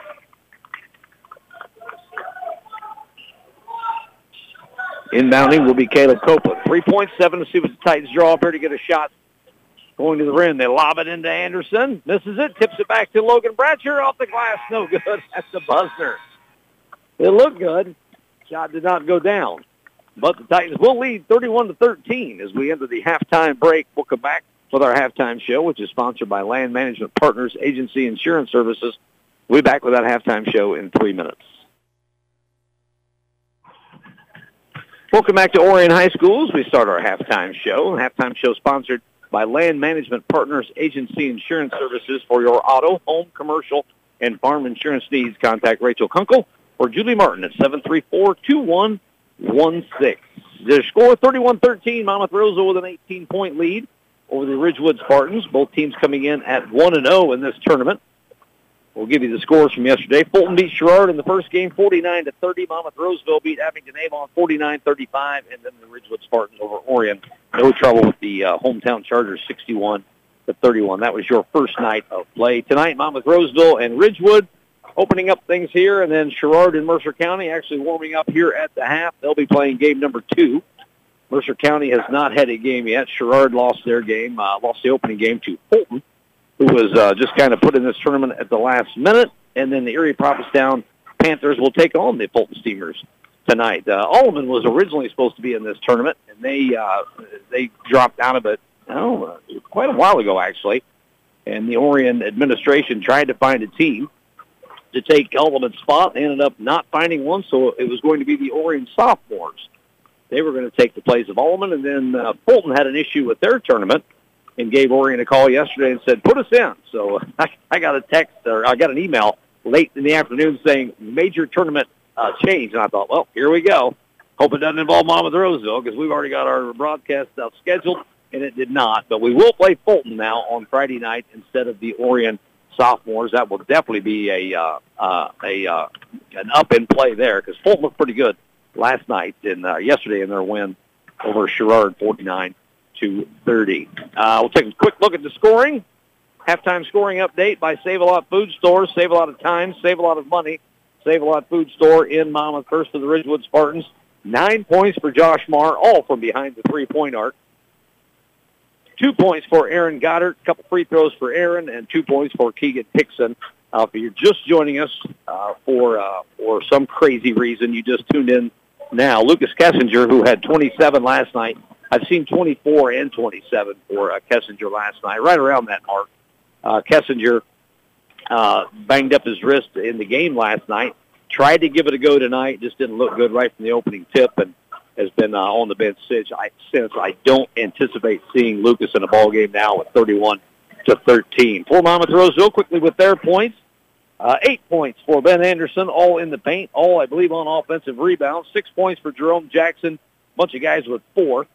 Inbounding will be Caleb Copeland. 3.7 to see what the Titans draw up here to get a shot going to the rim. They lob it into Anderson. Misses it. Tips it back to Logan Bratcher. Off the glass. No good. [laughs] That's the buzzer. It looked good. Shot did not go down. But the Titans will lead 31 to 13 as we enter the halftime break. We'll come back with our halftime show, which is sponsored by Land Management Partners Agency Insurance Services. We'll be back with that halftime show in three minutes. Welcome back to Orion High Schools. We start our halftime show. Halftime show sponsored by Land Management Partners Agency Insurance Services for your auto, home, commercial, and farm insurance needs. Contact Rachel Kunkel or Julie Martin at 734-2116. The score 31-13, Monmouth Roseville with an 18-point lead over the Ridgewood Spartans. Both teams coming in at 1-0 in this tournament. We'll give you the scores from yesterday. Fulton beat Sherrard in the first game, 49 to 30. Monmouth Roseville beat Abingdon Avon 49-35, and then the Ridgewood Spartans over Orion. No trouble with the uh, hometown Chargers, 61 to 31. That was your first night of play tonight. Monmouth Roseville and Ridgewood opening up things here, and then Sherrard and Mercer County actually warming up here at the half. They'll be playing game number two. Mercer County has not had a game yet. Sherrard lost their game, uh, lost the opening game to Fulton who was uh, just kind of put in this tournament at the last minute. And then the Erie Prophetstown Panthers will take on the Fulton Steamers tonight. Uh, Alleman was originally supposed to be in this tournament, and they uh, they dropped out of it oh, uh, quite a while ago, actually. And the Orion administration tried to find a team to take Alleman's spot. They ended up not finding one, so it was going to be the Orion sophomores. They were going to take the place of Alleman, and then uh, Fulton had an issue with their tournament and gave Orion a call yesterday and said, put us in. So I, [laughs] I got a text or I got an email late in the afternoon saying major tournament uh, change. And I thought, well, here we go. Hope it doesn't involve Monmouth Roseville because we've already got our broadcast stuff scheduled, and it did not. But we will play Fulton now on Friday night instead of the Orion sophomores. That will definitely be a uh, uh, a uh, an up in play there because Fulton looked pretty good last night and uh, yesterday in their win over Sherrard 49 to 30. Uh, we'll take a quick look at the scoring. Halftime scoring update by Save a Lot Food Store. Save a lot of time, save a lot of money. Save a Lot Food Store in Monmouth first of the Ridgewood Spartans. Nine points for Josh Marr, all from behind the three-point arc. Two points for Aaron Goddard, a couple free throws for Aaron, and two points for Keegan Hickson. Uh, if you're just joining us uh, for uh, for some crazy reason, you just tuned in now. Lucas Kessinger, who had 27 last night, I've seen 24 and 27 for uh, Kessinger last night, right around that mark. Uh, Kessinger uh, banged up his wrist in the game last night. Tried to give it a go tonight, just didn't look good right from the opening tip, and has been uh, on the bench since. I, since I don't anticipate seeing Lucas in a ball game now with 31 to 13. For Monmouth Roseville, quickly with their points. Uh, eight points for Ben Anderson, all in the paint, all, I believe, on offensive rebounds. Six points for Jerome Jackson, bunch of guys with four.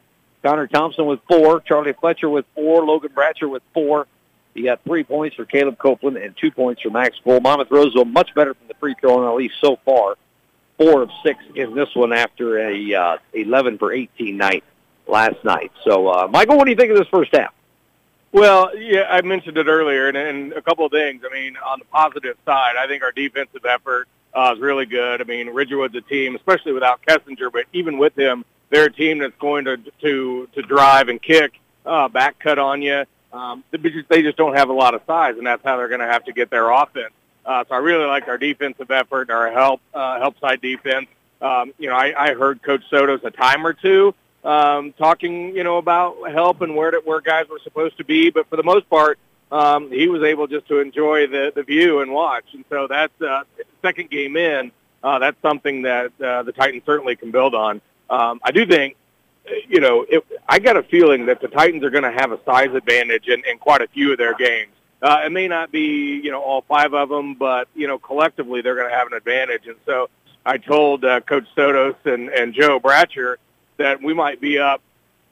Connor Thompson with four, Charlie Fletcher with four, Logan Bratcher with four. He got three points for Caleb Copeland and two points for Max Cole. Monmouth Roseville much better from the free throw line, at least so far. Four of six in this one after a uh, 11 for 18 night last night. So, uh, Michael, what do you think of this first half? Well, yeah, I mentioned it earlier, and, and a couple of things. I mean, on the positive side, I think our defensive effort uh, is really good. I mean, Ridgewood's a team, especially without Kessinger, but even with him, they're a team that's going to to to drive and kick, uh, back cut on you. Um, they just don't have a lot of size, and that's how they're going to have to get their offense. Uh, so I really like our defensive effort, our help uh, help side defense. Um, you know, I, I heard Coach Sotos a time or two um, talking, you know, about help and where to, where guys were supposed to be. But for the most part, um, he was able just to enjoy the the view and watch. And so that's uh, second game in. Uh, that's something that uh, the Titans certainly can build on. Um, I do think, you know, it, I got a feeling that the Titans are going to have a size advantage in, in quite a few of their games. Uh, it may not be, you know, all five of them, but you know, collectively they're going to have an advantage. And so I told uh, Coach Sotos and, and Joe Bratcher that we might be up,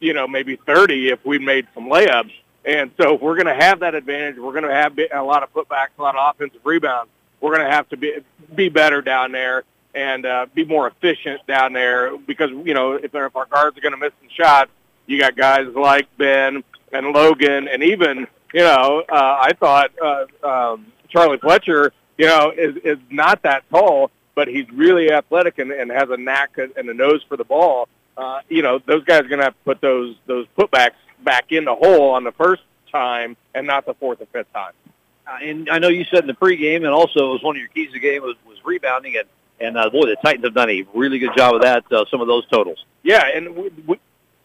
you know, maybe 30 if we made some layups. And so if we're going to have that advantage, we're going to have a lot of putbacks, a lot of offensive rebounds. We're going to have to be be better down there and uh, be more efficient down there because you know if, if our guards are going to miss some shots, you got guys like Ben and Logan and even you know uh, I thought uh, um, Charlie Fletcher you know is is not that tall, but he's really athletic and, and has a knack and a nose for the ball uh, you know, those guys are going to have to put those those putbacks back in the hole on the first time and not the fourth or fifth time. Uh, and I know you said in the pregame, and also it was one of your keys to the game was, was rebounding, and and uh, boy, the Titans have done a really good job of that. Uh, some of those totals. Yeah, and we, we,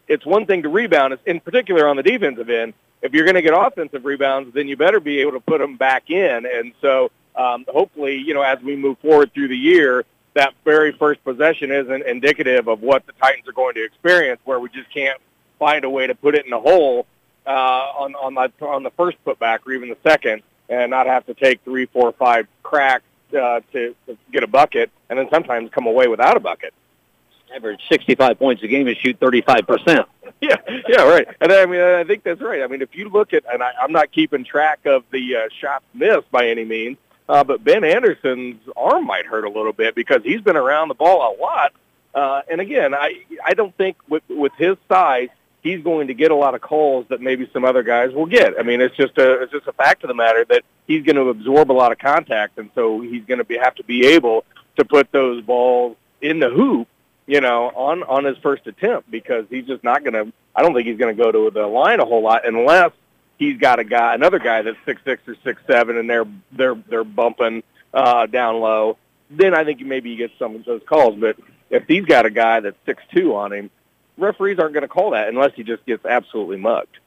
it's one thing to rebound, in particular on the defensive end. If you're going to get offensive rebounds, then you better be able to put them back in. And so, um, hopefully, you know, as we move forward through the year, that very first possession isn't indicative of what the Titans are going to experience, where we just can't find a way to put it in the hole uh, on on the on the first putback or even the second, and not have to take three, four, five cracks uh, to, get a bucket, and then sometimes come away without a bucket. Average 65 points a game and shoot 35 percent. [laughs] Yeah, yeah, right. And I mean, I think that's right. I mean, if you look at, and I, I'm not keeping track of the uh, shots missed by any means, uh, but Ben Anderson's arm might hurt a little bit because he's been around the ball a lot. Uh, and again, I I don't think with with his size he's going to get a lot of calls that maybe some other guys will get. I mean, it's just a it's just a fact of the matter that he's going to absorb a lot of contact, and so he's going to be have to be able to put those balls in the hoop, you know, on on his first attempt because he's just not going to. I don't think he's going to go to the line a whole lot unless he's got a guy, another guy that's six six or six seven, and they're they're they're bumping uh, down low. Then I think maybe you get some of those calls. But if he's got a guy that's six two on him, referees aren't going to call that unless he just gets absolutely mugged.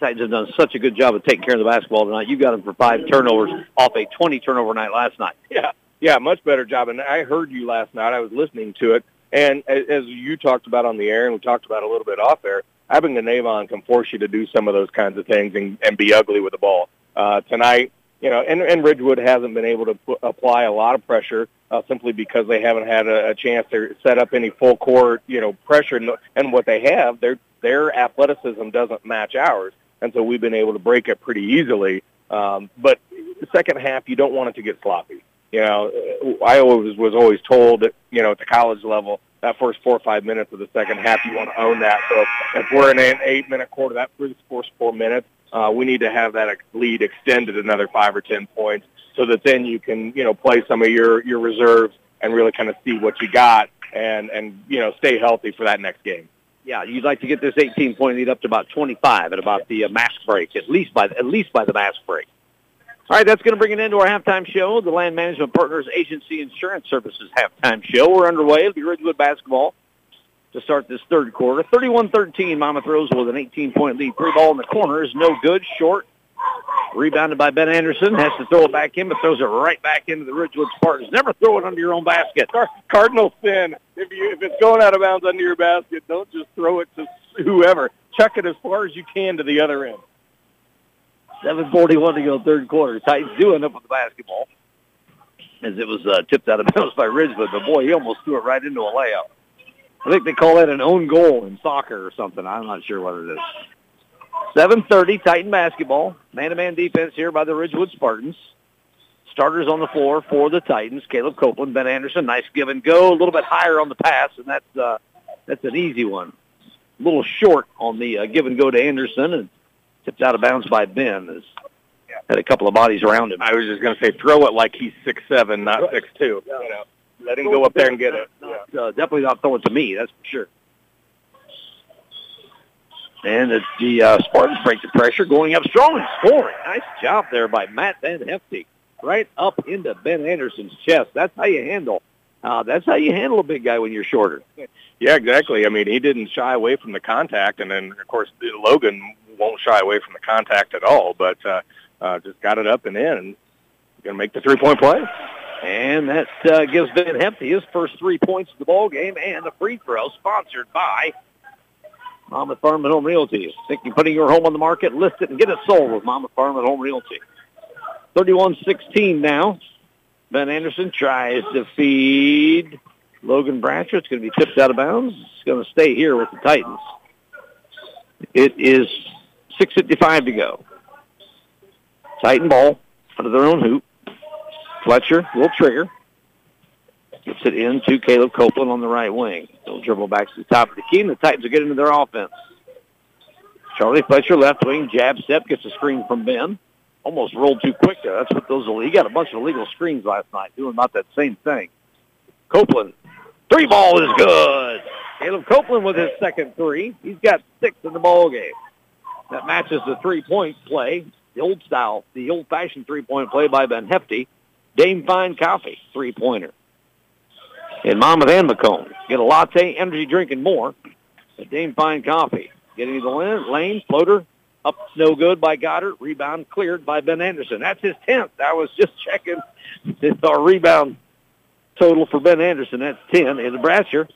Titans have done such a good job of taking care of the basketball tonight. You got him for five turnovers off a 20 turnover night last night. Yeah, yeah, much better job. And I heard you last night. I was listening to it, and as you talked about on the air, and we talked about a little bit off air, having an Avon can force you to do some of those kinds of things and, and be ugly with the ball. Uh, tonight, you know, and, and Ridgewood hasn't been able to p- apply a lot of pressure uh, simply because they haven't had a, a chance to set up any full court, you know, pressure. And, and what they have, their their athleticism doesn't match ours, and so we've been able to break it pretty easily. Um, but the second half, you don't want it to get sloppy. You know, I always was always told you know at the college level that first four or five minutes of the second half, you want to own that. So if, we're in an eight-minute quarter, that first four minutes, uh, we need to have that lead extended another five or ten points so that then you can, you know, play some of your, your reserves and really kind of see what you got and, and, you know, stay healthy for that next game. Yeah, you'd like to get this 18-point lead up to about 25 at about the uh, mask break, at least by at least by the mask break. All right, that's going to bring it into our halftime show, the Land Management Partners Agency Insurance Services halftime show. We're underway. It'll be Ridgewood basketball to start this third quarter. 31-13, Monmouth Rose with an 18-point lead. Three ball in the corner is no good, short. Rebounded by Ben Anderson. Has to throw it back in, but throws it right back into the Ridgewood Spartans. Never throw it under your own basket. Cardinal sin. If you if it's going out of bounds under your basket, don't just throw it to whoever. Chuck it as far as you can to the other end. 7.41 to go third quarter. Titans do end up with the basketball as it was uh, tipped out of [laughs] bounds by Ridgewood. But, boy, he almost threw it right into a layup. I think they call that an own goal in soccer or something. I'm not sure what it is. 7.30, Titan basketball. Man-to-man defense here by the Ridgewood Spartans. Starters on the floor for the Titans. Caleb Copeland, Ben Anderson. Nice give and go. A little bit higher on the pass, and that's uh, that's an easy one. A little short on the uh, give and go to Anderson, and tipped out of bounds by Ben. Has had a couple of bodies around him. I was just going to say, throw it like he's six seven, not six two. You know, let him go up there and get it. Yeah. Uh, definitely not throwing it to me. That's for sure. And it's the uh, Spartans break the pressure, going up strong and scoring. Nice job there by Matt Van Hefty, right up into Ben Anderson's chest. That's how you handle. Uh, that's how you handle a big guy when you're shorter. Yeah, exactly. I mean, he didn't shy away from the contact, and then of course Logan won't shy away from the contact at all. But uh, uh, just got it up and in, and going to make the three-point play. And that uh, gives Van Hefty his first three points of the ball game and the free throw, sponsored by Monmouth Farm and Home Realty. Thinking putting your home on the market, list it and get it sold with Monmouth Farm and Home Realty. 31-16 now. Ben Anderson tries to feed Logan Bratcher. It's going to be tipped out of bounds. It's going to stay here with the Titans. It is 6.55 to go. Titan ball under their own hoop. Fletcher will trigger. Gets it in to Caleb Copeland on the right wing. They'll dribble back to the top of the key, and the Titans will get into their offense. Charlie Fletcher, left wing, jab step, gets a screen from Ben. Almost rolled too quick there. That's what those, he got a bunch of illegal screens last night doing about that same thing. Copeland, three ball is good. Caleb Copeland with his second three. He's got six in the ball game. That matches the three-point play, the old style, the old-fashioned three-point play by Van Hefty. Dame Fine Coffee, three-pointer in Monmouth and Macomb. Get a latte, energy drink, and more at Dame Fine Coffee. Getting to the lane, lane, floater, up no good by Goddard. Rebound cleared by Ben Anderson. That's his 10th. I was just checking our rebound total for Ben Anderson. That's 10. And Nebraska.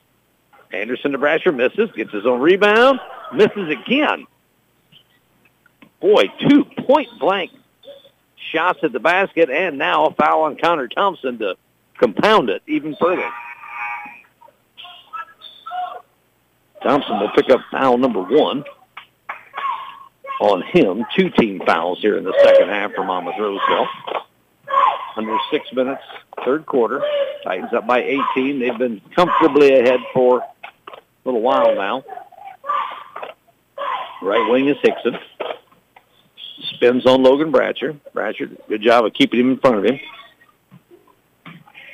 Anderson Nebraska misses, gets his own rebound, misses again. Boy, two point blank shots at the basket, and now a foul on Connor Thompson to compound it even further. Thompson will pick up foul number one on him. Two team fouls here in the second half for Monmouth Roseville. Under six minutes, third quarter. Titans up by 18. They've been comfortably ahead for a little while now. Right wing is Hickson. Spins on Logan Bratcher. Bratcher, good job of keeping him in front of him.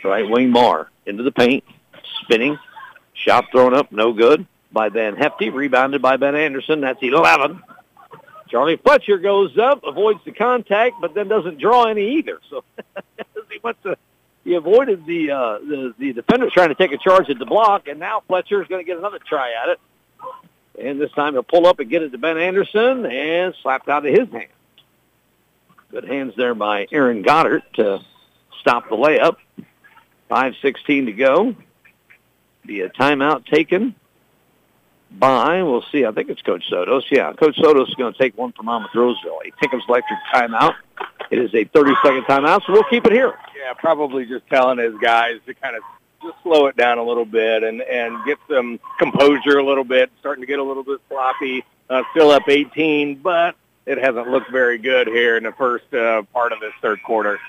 Right wing Marr into the paint. Spinning. Shot thrown up, no good by Van Hefty, rebounded by Ben Anderson. That's 11. Charlie Fletcher goes up, avoids the contact, but then doesn't draw any either. So [laughs] he went to he avoided the, uh, the the defender trying to take a charge at the block, and now Fletcher is going to get another try at it. And this time he'll pull up and get it to Ben Anderson and slapped out of his hand. Good hands there by Aaron Goddard to stop the layup. 5.16 to go. Be a timeout taken by, we'll see, I think it's Coach Sotos. Yeah, Coach Sotos is going to take one from Monmouth Roseville. A Tinkham's Electric timeout. It is a 30-second timeout, so we'll keep it here. Yeah, probably just telling his guys to kind of just slow it down a little bit and, and get some composure a little bit, starting to get a little bit sloppy. Uh, still up 18, but it hasn't looked very good here in the first uh, part of this third quarter.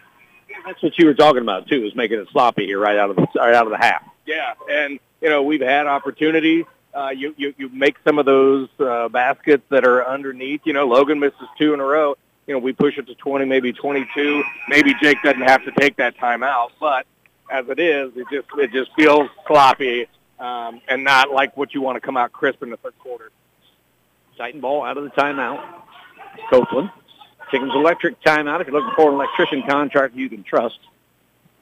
That's what you were talking about, too, is making it sloppy here right out of the, right out of the half. Yeah, and you know, we've had opportunities. Uh, you, you, you make some of those uh, baskets that are underneath. You know, Logan misses two in a row. You know, we push it to 20, maybe 22. Maybe Jake doesn't have to take that time out, but as it is, it just it just feels sloppy um, and not like what you want to come out crisp in the third quarter. Titan ball out of the timeout. Copeland. Tinkham's Electric timeout. If you're looking for an electrician contractor you can trust,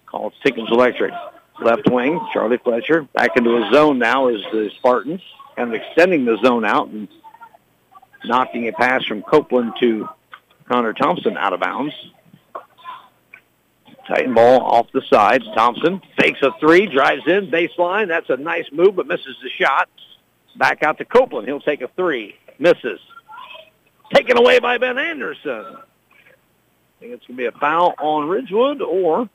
call Tinkham's Electric. Left wing, Charlie Fletcher. Back into a zone now is the Spartans. Kind of extending the zone out and knocking a pass from Copeland to Connor Thompson out of bounds. Titan ball off the side. Thompson fakes a three, drives in, baseline. That's a nice move, but misses the shot. Back out to Copeland. He'll take a three. Misses. Taken away by Ben Anderson. I think it's going to be a foul on Ridgewood or,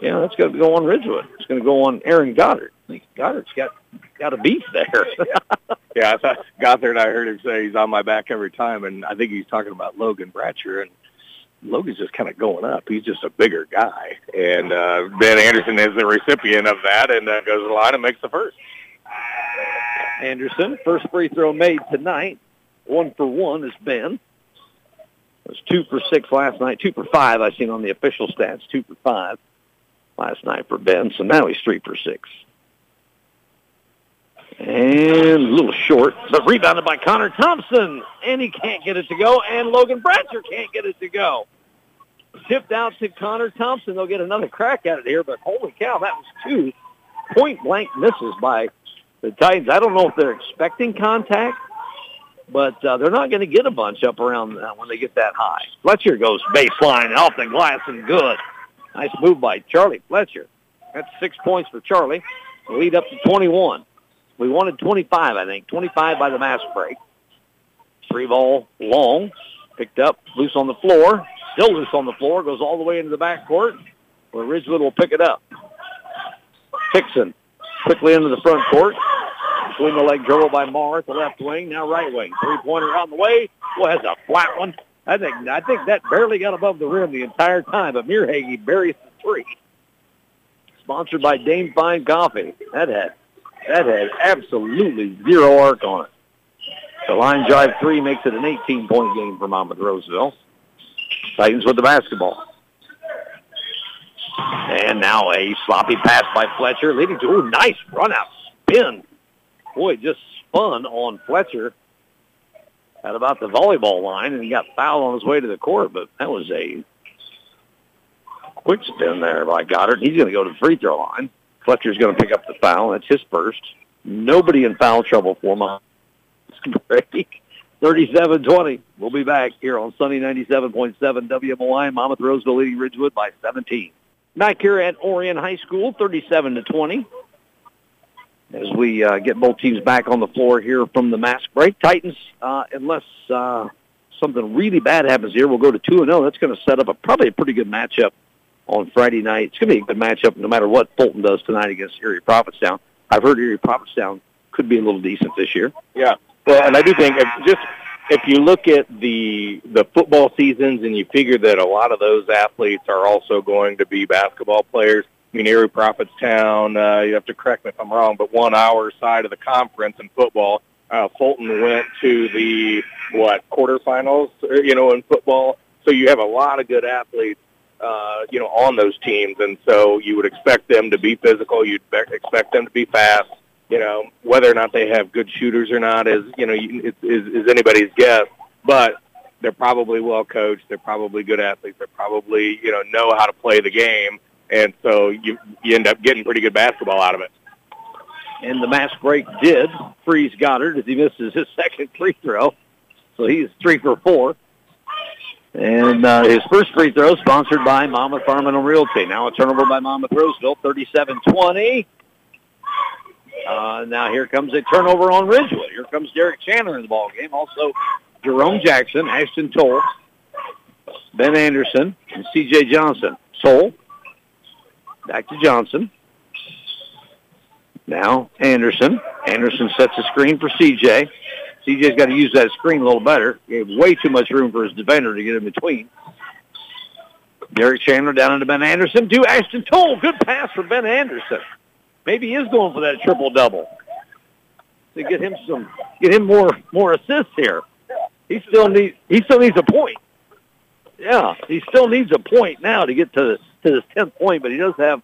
yeah, that's going to go on Ridgewood. It's going to go on Aaron Goddard. I think Goddard's got, got a beef there. [laughs] yeah, I thought Goddard, I heard him say he's on my back every time, and I think he's talking about Logan Bratcher, and Logan's just kind of going up. He's just a bigger guy. And uh, Ben Anderson is the recipient of that and uh, goes to the line and makes the first. Anderson, first free throw made tonight. One for one is Ben. It was two for six last night. Two for five I seen on the official stats. Two for five last night for Ben. So now he's three for six. And a little short, but rebounded by Connor Thompson. And he can't get it to go. And Logan Bratcher can't get it to go. Tipped out to Connor Thompson. They'll get another crack at it here, but holy cow, that was two point blank misses by the Titans. I don't know if they're expecting contact, but uh, they're not going to get a bunch up around uh, when they get that high. Fletcher goes baseline off the glass and good. Nice move by Charlie Fletcher. That's six points for Charlie. We lead up to 21. We wanted 25, I think. 25 by the mask break. Three ball long. Picked up, loose on the floor. Still loose on the floor. Goes all the way into the back court where Ridgewood will pick it up. Hickson quickly into the front court. Swing the leg dribble by Marr at the left wing. Now right wing. Three-pointer on the way. Boy, that's a flat one. I think I think that barely got above the rim the entire time, but Muirhage buries the three. Sponsored by Dame Fine Coffee. That had that had absolutely zero arc on it. The line drive three makes it an 18-point game for Monmouth Roseville. Titans with the basketball. And now a sloppy pass by Fletcher, leading to a nice run-out spin. Boy, just spun on Fletcher at about the volleyball line, and he got fouled on his way to the court, but that was a quick spin there by Goddard. He's going to go to the free throw line. Fletcher's going to pick up the foul. That's his first. Nobody in foul trouble for him. break. 37-20. We'll be back here on Sunny 97.7 WMOI. Monmouth Roseville leading Ridgewood by 17. Back here at Orion High School, 37 to 20. As we uh, get both teams back on the floor here from the mask break, Titans, uh, unless uh, something really bad happens here, we'll go to two and zero. That's going to set up a probably a pretty good matchup on Friday night. It's going to be a good matchup no matter what Fulton does tonight against Erie Prophetstown. I've heard Erie Prophetstown could be a little decent this year. Yeah, well, and I do think if just if you look at the the football seasons and you figure that a lot of those athletes are also going to be basketball players. I mean, Erie Prophetstown, uh, you have to correct me if I'm wrong, but one hour side of the conference in football. Uh, Fulton went to the what quarterfinals, you know, in football. So you have a lot of good athletes uh, you know, on those teams, and so you would expect them to be physical. You'd expect them to be fast. You know, whether or not they have good shooters or not is, you know, is, is, is anybody's guess. But they're probably well coached. They're probably good athletes. They're probably, you know, know how to play the game, and so you you end up getting pretty good basketball out of it. And the mask break did freeze Goddard as he misses his [laughs] second free throw. So he's three for four. And uh, his first free throw sponsored by Monmouth and Realty. Now a turnover by Monmouth Roseville, 37-20. Uh, now here comes a turnover on Ridgewood. Here comes Derek Chandler in the ball game. Also Jerome Jackson, Ashton Toll, Ben Anderson, and C.J. Johnson. Toll, back to Johnson. Now Anderson. Anderson sets a screen for C.J. CJ's got to use that screen a little better. Gave way too much room for his defender to get in between. Derek Chandler down into Ben Anderson to Ashton Toll. Good pass for Ben Anderson. maybe he is going for that triple double to get him some, get him more more assists here. He still needs he still needs a point. Yeah, he still needs a point now to get to to his tenth point, but he does have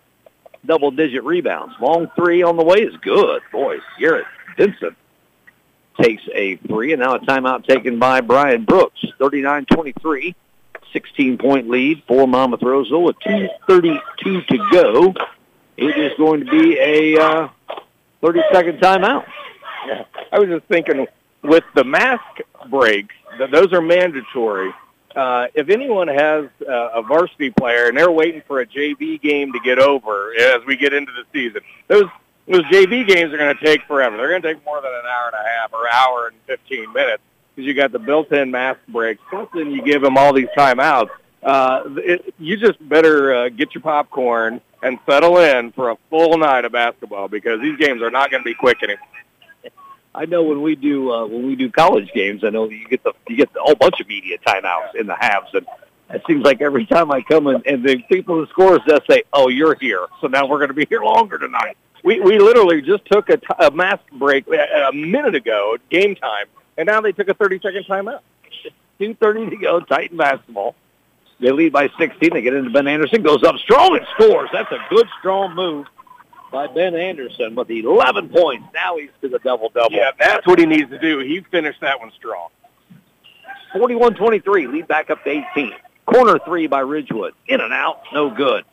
double digit rebounds. Long three on the way is good. Boy, Garrett Vincent takes a three, and now a timeout taken by Brian Brooks. 39-23, 16-point lead for Monmouth Roseville with 2.32 to go. It is going to be a uh, 30-second timeout. Yeah, I was just thinking with the mask breaks, th- those are mandatory. Uh, if anyone has uh, a varsity player and they're waiting for a JV game to get over as we get into the season, those those JV games are going to take forever. They're going to take more than an hour and a half or hour and 15 minutes because you got the built-in mask breaks. Plus, then you give them all these timeouts. Uh, it, you just better uh, get your popcorn and settle in for a full night of basketball because these games are not going to be quick anymore. I know when we do uh, when we do college games, I know you get the you get the whole bunch of media timeouts in the halves, and it seems like every time I come in, and the people who score us say, "Oh, you're here, so now we're going to be here longer tonight." We we literally just took a, t- a mask break a minute ago, game time, and now they took a 30 second timeout. 2.30 to go, Titan basketball. They lead by 16. They get into Ben Anderson, goes up strong and scores. That's a good, strong move by Ben Anderson with 11 points. Now he's to the double-double. Yeah, that's what he needs to do. He finished that one strong. 41-23, lead back up to 18. Corner three by Ridgewood. In and out, no good.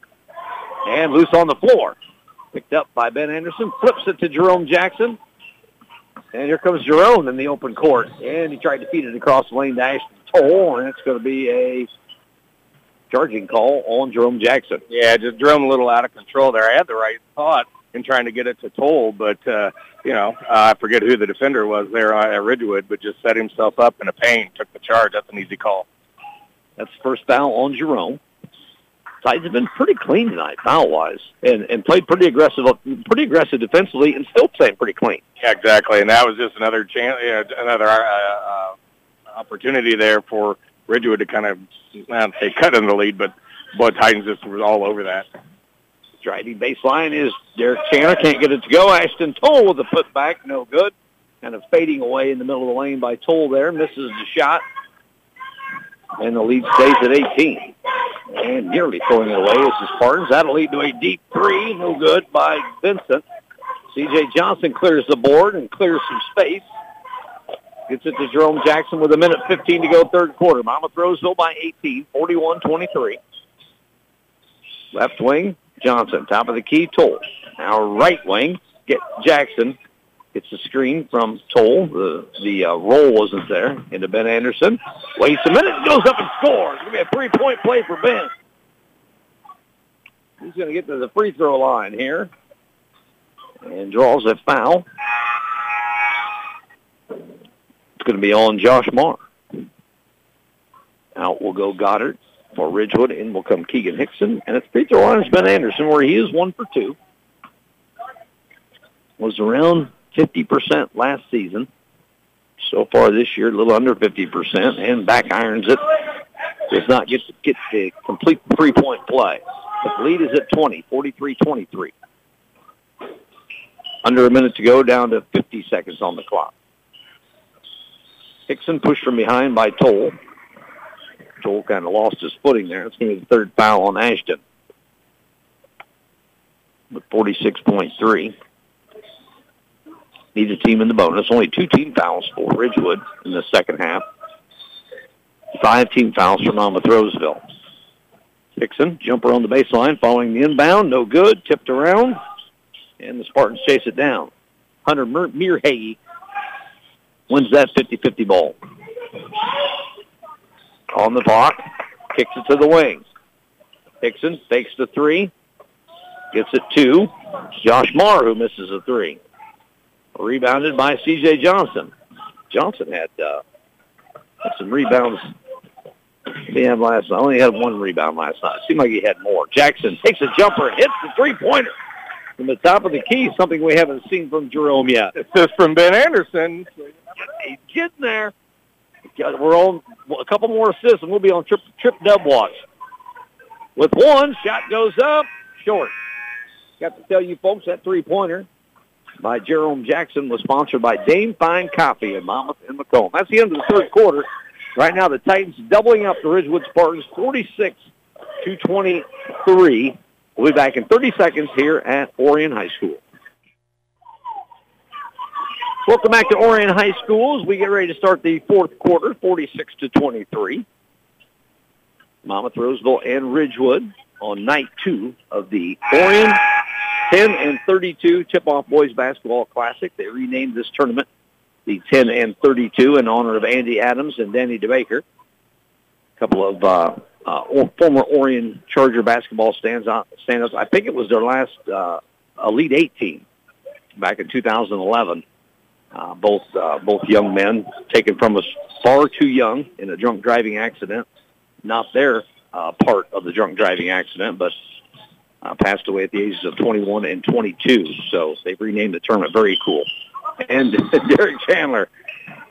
And loose on the floor. Picked up by Ben Anderson, flips it to Jerome Jackson. And here comes Jerome in the open court. And he tried to feed it across the lane to Ashton Toll, and it's going to be a charging call on Jerome Jackson. Yeah, just Jerome a little out of control there. I had the right thought in trying to get it to Toll, but, uh, you know, uh, I forget who the defender was there at Ridgewood, but just set himself up in a pain, took the charge. That's an easy call. That's first foul on Jerome. Titans have been pretty clean tonight, foul-wise, and, and played pretty aggressive, pretty aggressive defensively, and still playing pretty clean. Yeah, exactly, and that was just another chance, you know, another uh, uh, opportunity there for Ridgewood to kind of, not say cut in the lead, but boy, Titans just was all over that. Driving baseline is Derek Chandler. Can't get it to go. Ashton Toll with the putback. No good. Kind of fading away in the middle of the lane by Toll there. Misses the shot. And the lead stays at 18. And nearly throwing it away is the Spartans. That'll lead to a deep three. No good by Vincent. C.J. Johnson clears the board and clears some space. Gets it to Jerome Jackson with a minute 15 to go third quarter. Monmouth Roseville by 18, 41-23. Left wing, Johnson. Top of the key, Toll. Now right wing, get Jackson. Gets a screen from Toll. The the uh, roll wasn't there. Into Ben Anderson. Waits a minute, and goes up and scores. It's going to be a three-point play for Ben. He's going to get to the free throw line here. And draws a foul. It's going to be on Josh Marr. Out will go Goddard for Ridgewood. In will come Keegan Hickson. And it's free throw line is Ben Anderson, where he is one for two. Was around 50% last season. So far this year, a little under 50%, and back irons it. Does not get get the complete three-point play. The lead is at 20, 43-23. Under a minute to go, down to 50 seconds on the clock. Hickson pushed from behind by Toll. Toll kind of lost his footing there. It's going to be the third foul on Ashton. With 46.3. Needs a team in the bonus. Only two team fouls for Ridgewood in the second half. Five team fouls for Monmouth Roseville. Hickson, jumper on the baseline, following the inbound. No good. Tipped around. And the Spartans chase it down. Hunter Mearhagey wins that 50-50 ball. On the block, kicks it to the wings. Hickson fakes the three, gets it two. Josh Marr who misses a three. Rebounded by C.J. Johnson. Johnson had, uh, had some rebounds. He had last night. Only had one rebound last night. It seemed like he had more. Jackson takes a jumper, hits the three-pointer from the top of the key, something we haven't seen from Jerome yet. Just from Ben Anderson. He's getting there. We're on a couple more assists, and we'll be on trip, trip dub watch. With one, shot goes up, short. Got to tell you folks that three-pointer by Jerome Jackson was sponsored by Dame Fine Coffee in Monmouth and Macomb. That's the end of the third quarter. Right now, the Titans doubling up the Ridgewood Spartans, 46 to 23. We'll be back in 30 seconds here at Orion High School. Welcome back to Orion High School as we get ready to start the fourth quarter, 46 to 23. Monmouth, Roseville, and Ridgewood on night two of the Orion 10 and 32 Tip-Off Boys Basketball Classic. They renamed this tournament the 10 and 32 in honor of Andy Adams and Danny DeBaker. A couple of uh, uh, former Orion Charger basketball stands out, stand-ups. I think it was their last uh, Elite Eight team back in 2011. Uh, both uh, both young men taken from us far too young in a drunk driving accident. Not their uh, part of the drunk driving accident, but uh, passed away at the ages of 21 and 22. So they've renamed the tournament. Very cool. And [laughs] Derek Chandler,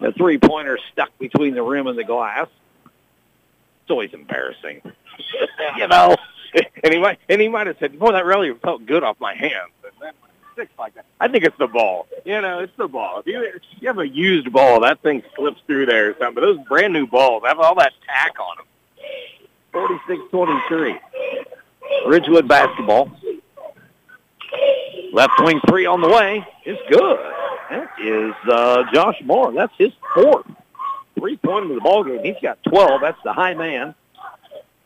the three-pointer stuck between the rim and the glass. It's always embarrassing, [laughs] you know. [laughs] and he might and he might have said, "Boy, that really felt good off my hands." Six like that. I think it's the ball. You know, it's the ball. If you if you have a used ball, that thing slips through there or something. But those brand new balls have all that tack on them. 46-23. Ridgewood basketball. Left wing three on the way. It's good. That is uh, Josh Marr. That's his fourth three-pointer of the ball game. He's got 12. That's the high man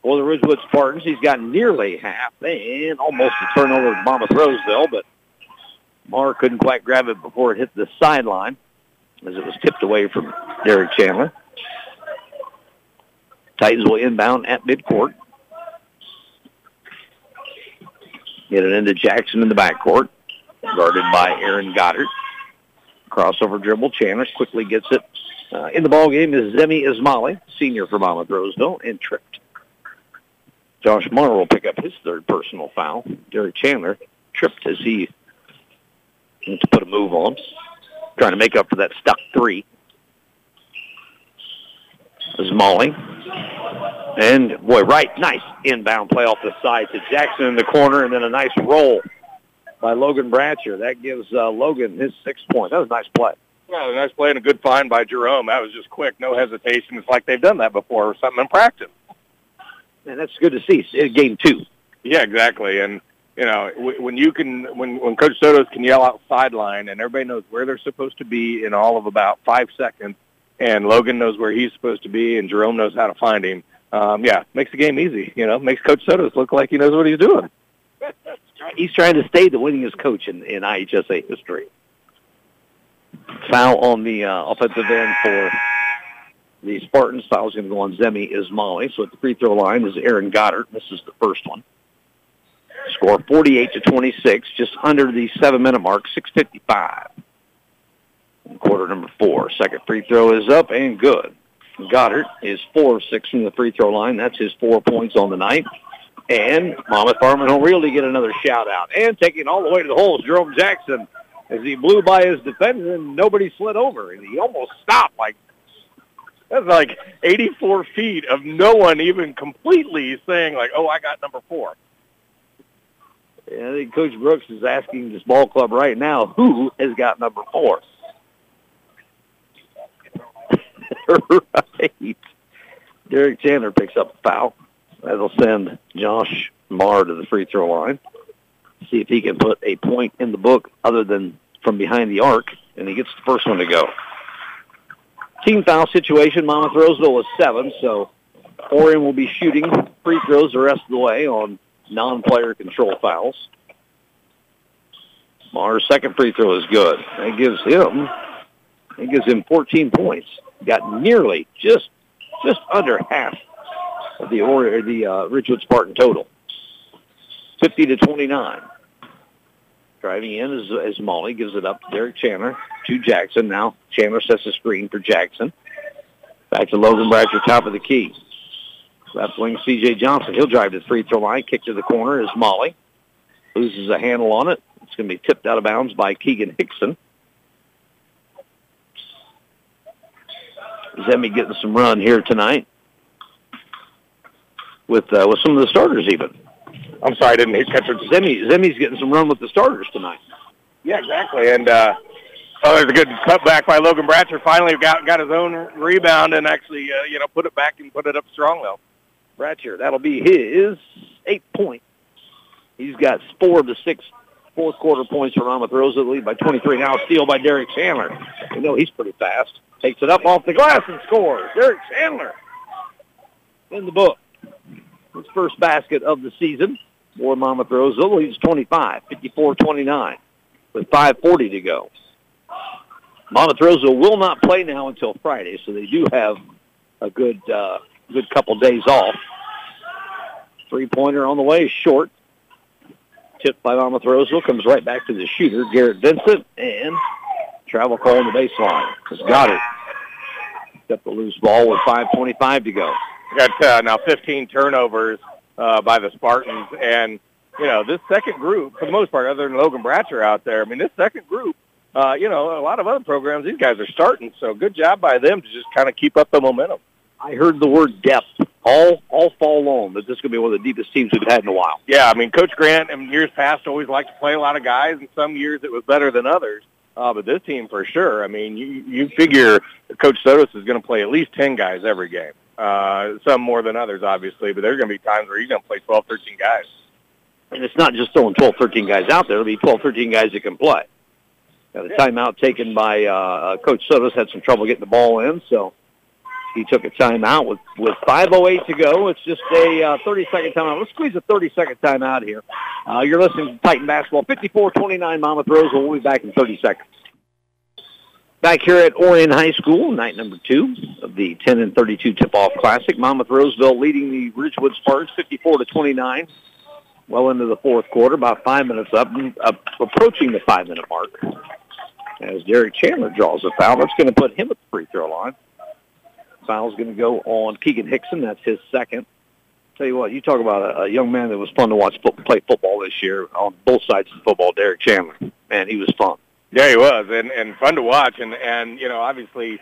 for the Ridgewood Spartans. He's got nearly half and almost a turnover to Monmouth Roseville, but Marr couldn't quite grab it before it hit the sideline as it was tipped away from Derek Chandler. Titans will inbound at midcourt. Get it into Jackson in the backcourt, guarded by Aaron Goddard. Crossover dribble. Chandler quickly gets it. Uh, in the ball game is Zemi Ismali, senior for Monmouth Roseville, and tripped. Josh Marr will pick up his third personal foul. Derek Chandler tripped as he to put a move on, trying to make up for that stuck three. Ismali. And, boy, right, nice inbound play off the side to Jackson in the corner, and then a nice roll by Logan Bratcher. That gives uh, Logan his sixth point. That was a nice play. Well, a nice play and a good find by Jerome. That was just quick, no hesitation. It's like they've done that before or something in practice. And that's good to see. Game two. Yeah, exactly. And you know, when you can, when when Coach Sotos can yell out sideline, and everybody knows where they're supposed to be in all of about five seconds, and Logan knows where he's supposed to be, and Jerome knows how to find him. Um, yeah, makes the game easy. You know, makes Coach Sotos look like he knows what he's doing. [laughs] he's trying to stay the winningest coach in, in IHSA history. Foul on the uh, offensive end for the Spartans. Foul is going to go on Zemi Ismali. So at the free throw line is Aaron Goddard. This is the first one. Score 48 to 26, just under the seven-minute mark, 6:55. Quarter number four. Second free throw is up and good. Goddard is four of six from the free throw line. That's his four points on the night. And Monmouth Farm and Home Realty get another shout out. And taking all the way to the hole is Jerome Jackson as he blew by his defender and nobody slid over. And he almost stopped like that's like 84 feet of no one even completely saying like, oh, I got number four. I think Coach Brooks is asking this ball club right now who has got number four. [laughs] right. Derek Chandler picks up a foul. That'll send Josh Marr to the free throw line. See if he can put a point in the book other than from behind the arc, and he gets the first one to go. Team foul situation, Monmouth Roseville was seven, so Orion will be shooting free throws the rest of the way on non-player control fouls. Marr's second free throw is good. That gives him, it gives him 14 points got nearly just just under half of the or the uh, Ridgewood Spartan total. 50 to 29. Driving in as, as Molly, gives it up to Derek Chandler, to Jackson. Now Chandler sets a screen for Jackson. Back to Logan Bratcher, top of the key. Left wing C.J. Johnson. He'll drive to the free throw line. Kick to the corner is Molly. Loses a handle on it. It's going to be tipped out of bounds by Keegan Hickson. Zemi getting some run here tonight with uh, with some of the starters even. I'm sorry, I didn't catch what Zemi, Zemi's getting some run with the starters tonight. Yeah, exactly. And uh, oh, there's a good cutback by Logan Bratcher. Finally got got his own rebound and actually, uh, you know, put it back and put it up strong though. Bratcher, that'll be his eighth point. He's got four of the six fourth quarter points for Monmouth Rosa, lead by 23. Now steal by Derek Chandler. You know he's pretty fast. Takes it up off the glass and scores. Derek Chandler in the book. His first basket of the season for Monmouth Rosa leads 25, 54-29 with 5.40 to go. Monmouth Rosa will not play now until Friday, so they do have a good uh, good couple days off. Three-pointer on the way, short. Tipped by Monmouth Roseville, comes right back to the shooter, Garrett Vincent, and travel call on the baseline. Has got it. Got the loose ball with 5.25 to go. Got uh, now 15 turnovers uh, by the Spartans, and you know this second group, for the most part, other than Logan Bratcher out there, I mean this second group, uh, you know, a lot of other programs, these guys are starting, so good job by them to just kind of keep up the momentum. I heard the word depth all all fall long that this is going to be one of the deepest teams we've had in a while. Yeah, I mean, Coach Grant in years past always liked to play a lot of guys, and some years it was better than others. Uh, but this team for sure. I mean, you you figure Coach Sotos is going to play at least ten guys every game. Uh, some more than others, obviously, but there's going to be times where he's going to play 12, 13 guys. And it's not just throwing 12, 13 guys out there. It'll be 12, 13 guys that can play. Now, the timeout taken by uh, uh, Coach Sotos had some trouble getting the ball in, so he took a timeout with with 5:08 to go. It's just a uh, 30-second timeout. Let's squeeze a 30-second timeout here. Uh, you're listening to Titan Basketball, 54-29 Monmouth Rose. We'll be back in 30 seconds. Back here at Orion High School, night number two of the 10 and 32 tip-off classic. Monmouth Roseville leading the Ridgewood Spartans 54 to 29. Well into the fourth quarter, about five minutes up, uh, approaching the five-minute mark. As Derek Chandler draws a foul, that's going to put him at the free throw line. Foul's going to go on Keegan Hickson. That's his second. Tell you what, you talk about a, a young man that was fun to watch fo- play football this year on both sides of the football. Derek Chandler, man, he was fun. Yeah, he was, and and fun to watch, and and you know, obviously,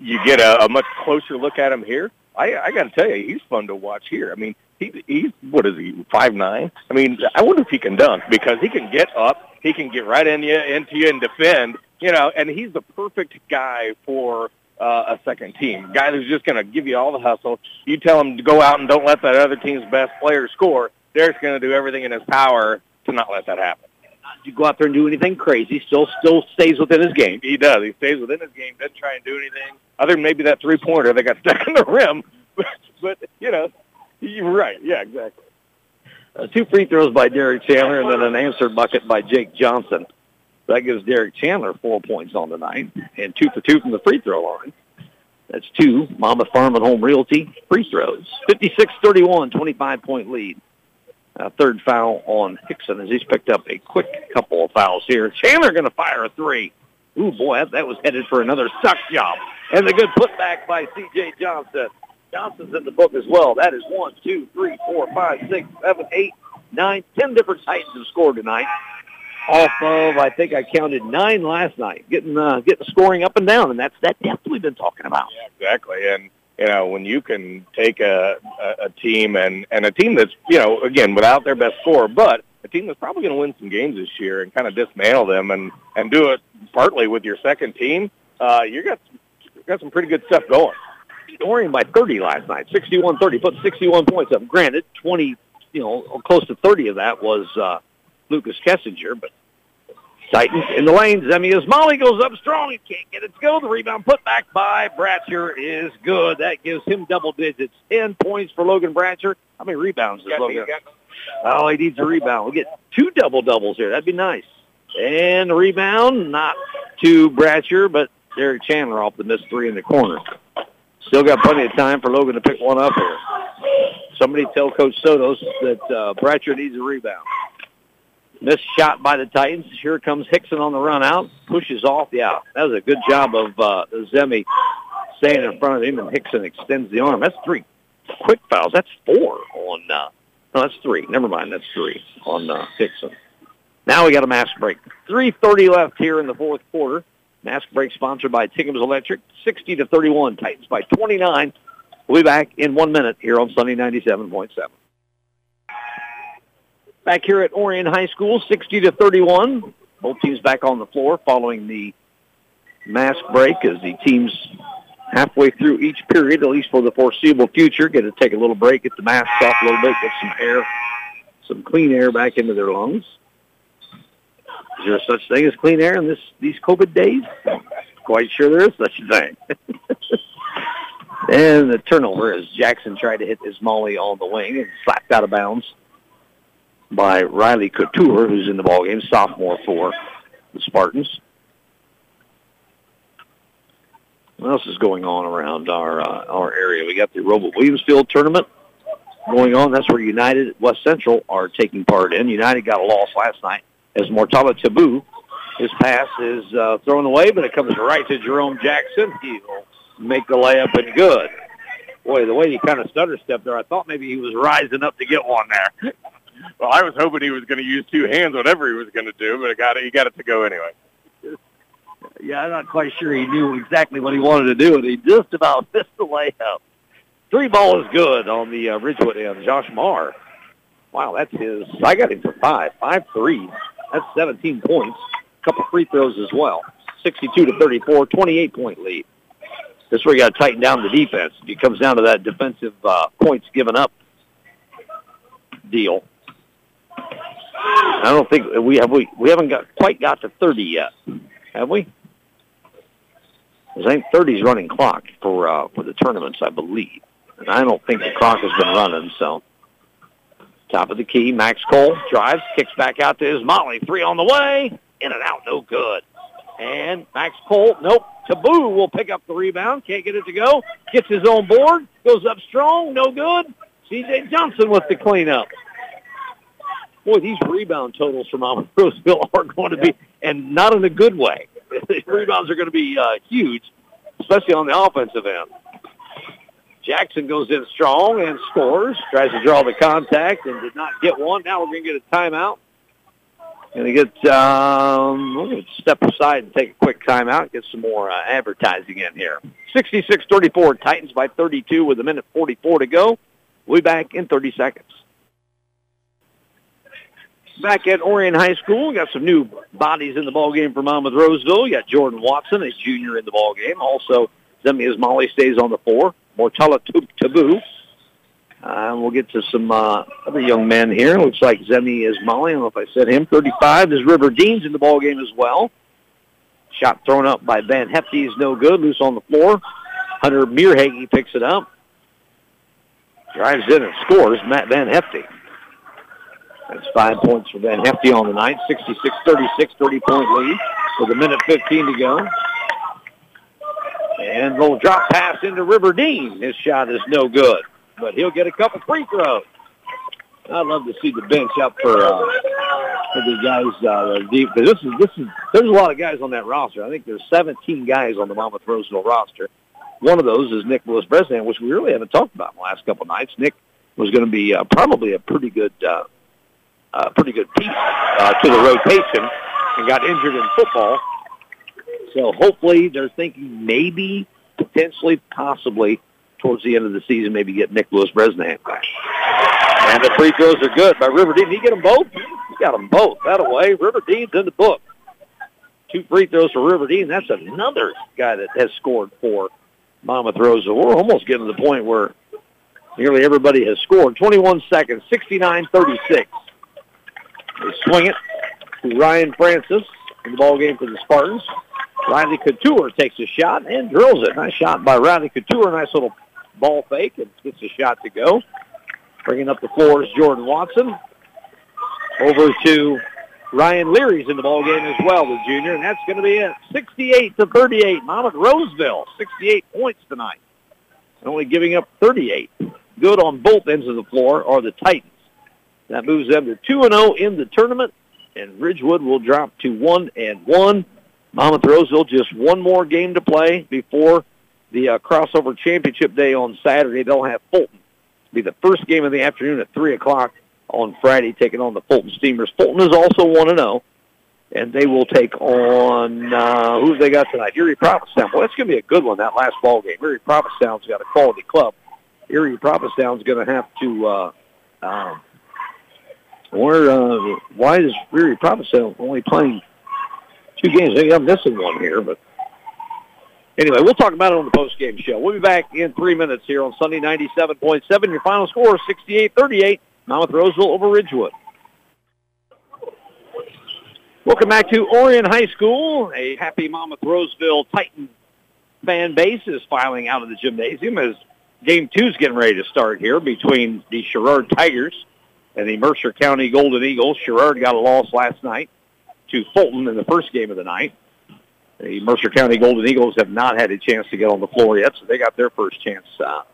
you get a, a much closer look at him here. I I got to tell you, he's fun to watch here. I mean, he he's what is he five nine? I mean, I wonder if he can dunk because he can get up, he can get right in you into you and defend. You know, and he's the perfect guy for uh, a second team. Guy who's just going to give you all the hustle. You tell him to go out and don't let that other team's best player score. Derek's going to do everything in his power to not let that happen. You go out there and do anything crazy, still still stays within his game. He does. He stays within his game. Doesn't try and do anything other than maybe that three pointer that got [laughs] stuck in the rim. But, [laughs] but you know, you're right. Yeah, exactly. Uh, two free throws by Derek Chandler and then an answered bucket by Jake Johnson. That gives Derek Chandler four points on the night and two for two from the free throw line. That's two Monmouth Farm and Home Realty free throws. 56-31, 25-point lead. Uh, third foul on Hickson as he's picked up a quick couple of fouls here. Chandler going to fire a three. Ooh, boy, that, that was headed for another suck job. And the good putback by C.J. Johnson. Johnson's in the book as well. That is one, two, three, four, five, six, seven, eight, nine, ten different Titans have scored tonight. Off of, I think I counted nine last night, getting uh, getting scoring up and down, and that's that depth we've been talking about. Yeah, exactly. And you know, when you can take a, a, a team and and a team that's you know again without their best scorer, but a team that's probably going to win some games this year and kind of dismantle them and and do it partly with your second team, uh, you got you got some pretty good stuff going. Orion by 30 last night, 61-30, put 61 points up. Granted, 20, you know, close to 30 of that was uh, Lucas Kessinger, but Titans in the lane. Zemia's Molly goes up strong. He can't get it to go. The rebound put back by Bratcher is good. That gives him double digits. 10 points for Logan Bratcher. How many rebounds does Logan? Oh, he needs a rebound. We'll get two double doubles here. That'd be nice. And the rebound, not to Bratcher, but Derek Chandler off the missed three in the corner. Still got plenty of time for Logan to pick one up here. Somebody tell Coach Sotos that uh, Bratcher needs a rebound. Missed shot by the Titans. Here comes Hickson on the run out. Pushes off. Yeah, that was a good job of uh, Zemi staying in front of him, and Hickson extends the arm. That's three quick fouls. That's four on. Uh, no, that's three. Never mind. That's three on uh, Hickson. Now we got a mask break. 3.30 left here in the fourth quarter. Mask break sponsored by Tinkham's Electric. 60 to 31. Titans by 29. We'll be back in one minute here on Sunny 97.7. Back here at Orion High School, 60 to 31. Both teams back on the floor following the mask break as the teams halfway through each period, at least for the foreseeable future, get to take a little break, get the masks off a little bit, get some air, some clean air back into their lungs. Is there such thing as clean air in this these COVID days? Quite sure there is such a thing. [laughs] and the turnover as Jackson tried to hit his molly on the wing and slapped out of bounds by Riley Couture, who's in the ballgame, sophomore for the Spartans. What else is going on around our uh, our area? We got the ROWVA Williamsfield tournament going on. That's where United West Central are taking part in. United got a loss last night as Mortala Tabu. His pass is uh, thrown away, but it comes right to Jerome Jackson. He'll make the layup and good. Boy, the way he kind of stutter stepped there, I thought maybe he was rising up to get one there. Well, I was hoping he was going to use two hands, whatever he was going to do, but it got it, he got it to go anyway yeah, I'm not quite sure he knew exactly what he wanted to do, and he just about [laughs] missed the layup. Three ball is good on the uh, Ridgewood end. Josh Marr. Wow, that's his. I got him for five. Five threes. That's 17 points. A couple free throws as well. 62 to 34, 28 point lead. This is where you got to tighten down the defense. It comes down to that defensive uh, points given up deal. I don't think we have we we haven't got quite got to 30 yet, have we? I think 30 is running clock for uh, for the tournaments, I believe. And I don't think the clock has been running, so. Top of the key, Max Cole drives, kicks back out to his Molly. Three on the way. In and out, no good. And Max Cole, nope. Taboo will pick up the rebound. Can't get it to go. Gets his own board. Goes up strong. No good. C.J. Johnson with the cleanup. Boy, these rebound totals from Alvin [laughs] Roseville are going to be, and not in a good way. [laughs] rebounds are going to be uh, huge, especially on the offensive end. Jackson goes in strong and scores. Tries to draw the contact and did not get one. Now we're going to get a timeout. Going to get, um, we're going to step aside and take a quick timeout, get some more uh, advertising in here. 66-34, Titans by 32 with a minute 44 to go. We'll be back in 30 seconds back at Orion High School. Got some new bodies in the ball game for Monmouth Roseville. You got Jordan Watson, a junior in the ball game. Also, Zemi Molly stays on the floor. Mortala Taboo. Uh, we'll get to some uh, other young men here. Looks like Zemi is Molly. I don't know if I said him. 35 is River Deans in the ball game as well. Shot thrown up by Van Hefty is no good. Loose on the floor. Hunter Mearhage picks it up. Drives in and scores. Matt Van Hefty. That's five points for Van Hefty on the night. 66-36, 30-point lead with a minute 15 to go. And little drop pass into Riverdene. His shot is no good, but he'll get a couple free throws. I'd love to see the bench up for uh, for the guys uh, deep. This is this is there's a lot of guys on that roster. I think there's 17 guys on the Monmouth Roseville roster. One of those is Nick Lewis Bresnan, which we really haven't talked about in the last couple nights. Nick was going to be uh, probably a pretty good uh, a pretty good piece uh, to the rotation and got injured in football. So hopefully they're thinking maybe, potentially, possibly towards the end of the season, maybe get Nick Lewis Bresnan back. And the free throws are good by Riverdene. Did he get them both? He got them both. That away. Riverdene's in the book. Two free throws for Riverdene. That's another guy that has scored for Monmouth Rosa. We're almost getting to the point where nearly everybody has scored. 21 seconds, 69-36. They swing it to Ryan Francis in the ball game for the Spartans. Riley Couture takes a shot and drills it. Nice shot by Riley Couture. Nice little ball fake and gets a shot to go. Bringing up the floor is Jordan Watson. Over to Ryan Leary's in the ball game as well, the junior, and that's going to be it. 68 to 38. Monmouth Roseville, 68 points tonight. Only giving up 38. Good on both ends of the floor are the Titans. That moves them to 2 and 0 in the tournament, and Ridgewood will drop to 1 and 1. Monmouth Roseville just one more game to play before the uh, crossover championship day on Saturday. They'll have Fulton. Be the first game of the afternoon at 3 o'clock on Friday, taking on the Fulton Steamers. Fulton is also 1 and 0, and they will take on uh, who they got tonight? Erie Prophetstown. Well, that's going to be a good one, that last ball game. Erie Prophetstown's got a quality club. Erie Prophetstown's going to have to uh, um, Or uh, why is Erie Prophetstown only playing two games? Maybe I'm missing one here, but anyway, we'll talk about it on the post-game show. We'll be back in three minutes here on Sunny 97.7. Your final score, 68-38, Monmouth Roseville over Ridgewood. Welcome back to Orion High School. A happy Monmouth Roseville Titan fan base is filing out of the gymnasium as game two is getting ready to start here between the Sherrard Tigers and the Mercer County Golden Eagles. Sherrard got a loss last night to Fulton in the first game of the night. The Mercer County Golden Eagles have not had a chance to get on the floor yet, so they got their first chance uh,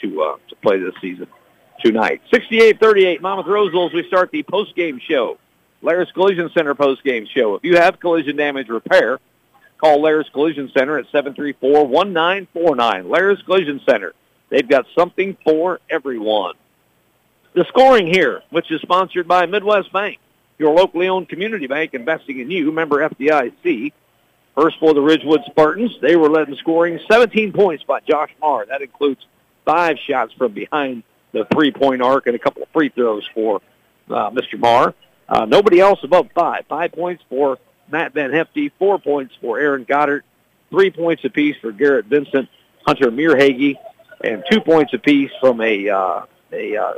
to uh, to play this season tonight. 68-38, Monmouth Roseville as we start the post-game show. Laris Collision Center post-game show. If you have collision damage repair, call Laris Collision Center at 734-1949. Laris Collision Center. They've got something for everyone. The scoring here, which is sponsored by Midwest Bank, your locally owned community bank investing in you, member FDIC. First for the Ridgewood Spartans, they were led in scoring 17 points by Josh Marr. That includes five shots from behind the three-point arc and a couple of free throws for uh, Mr. Marr. Uh, nobody else above five. Five points for Matt Van Hefty, four points for Aaron Goddard, three points apiece for Garrett Vincent, Hunter Mearhage, and two points apiece from a uh, a uh,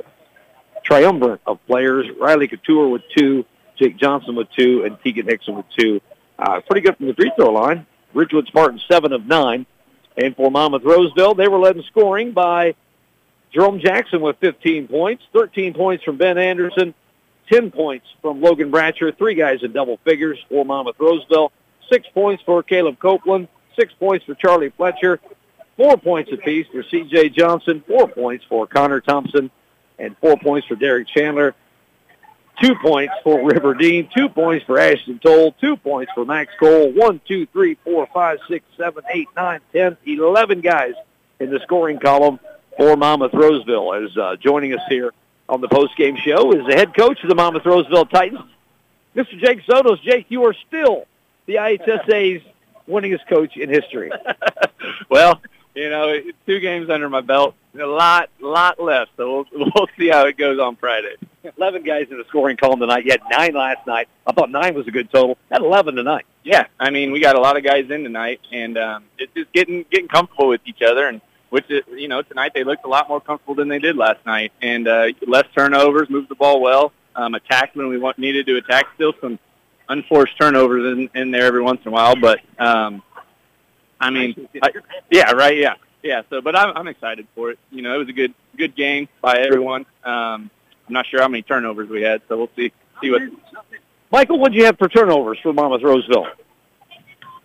triumvirate of players. Riley Couture with two, Jake Johnson with two, and Keegan Hickson with two. Uh, pretty good from the free throw line. Ridgewood Spartans seven of nine. And for Monmouth Roseville, they were led in scoring by Jerome Jackson with 15 points, 13 points from Ben Anderson, 10 points from Logan Bratcher, three guys in double figures for Monmouth Roseville, six points for Caleb Copeland, six points for Charlie Fletcher, four points apiece for C.J. Johnson, four points for Connor Thompson, and four points for Derek Chandler. Two points for Riverdene, two points for Ashton Toll, two points for Max Cole, one, two, three, four, five, six, seven, eight, nine, ten, eleven guys in the scoring column for Monmouth Roseville. As uh, joining us here on the post-game show is the head coach of the Monmouth Roseville Titans, Mr. Jake Sotos. Jake, you are still the IHSA's winningest coach in history. [laughs] well, you know, two games under my belt, a lot, lot left. So we'll, [laughs] we'll see how it goes on Friday. 11 guys in the scoring column tonight. You had nine last night. I thought nine was a good total. Had 11 tonight. Yeah, I mean, we got a lot of guys in tonight, and um, it's just getting getting comfortable with each other. And which is, you know, tonight they looked a lot more comfortable than they did last night, and uh, less turnovers, moved the ball well, um, attacked when we want, needed to attack. Still some unforced turnovers in, in there every once in a while, but um, I mean, I, yeah, right, yeah, yeah. So, but I'm, I'm excited for it. You know, it was a good good game by everyone. Um, I'm not sure how many turnovers we had, so we'll see see what. Michael, what did you have for turnovers for Monmouth Roseville?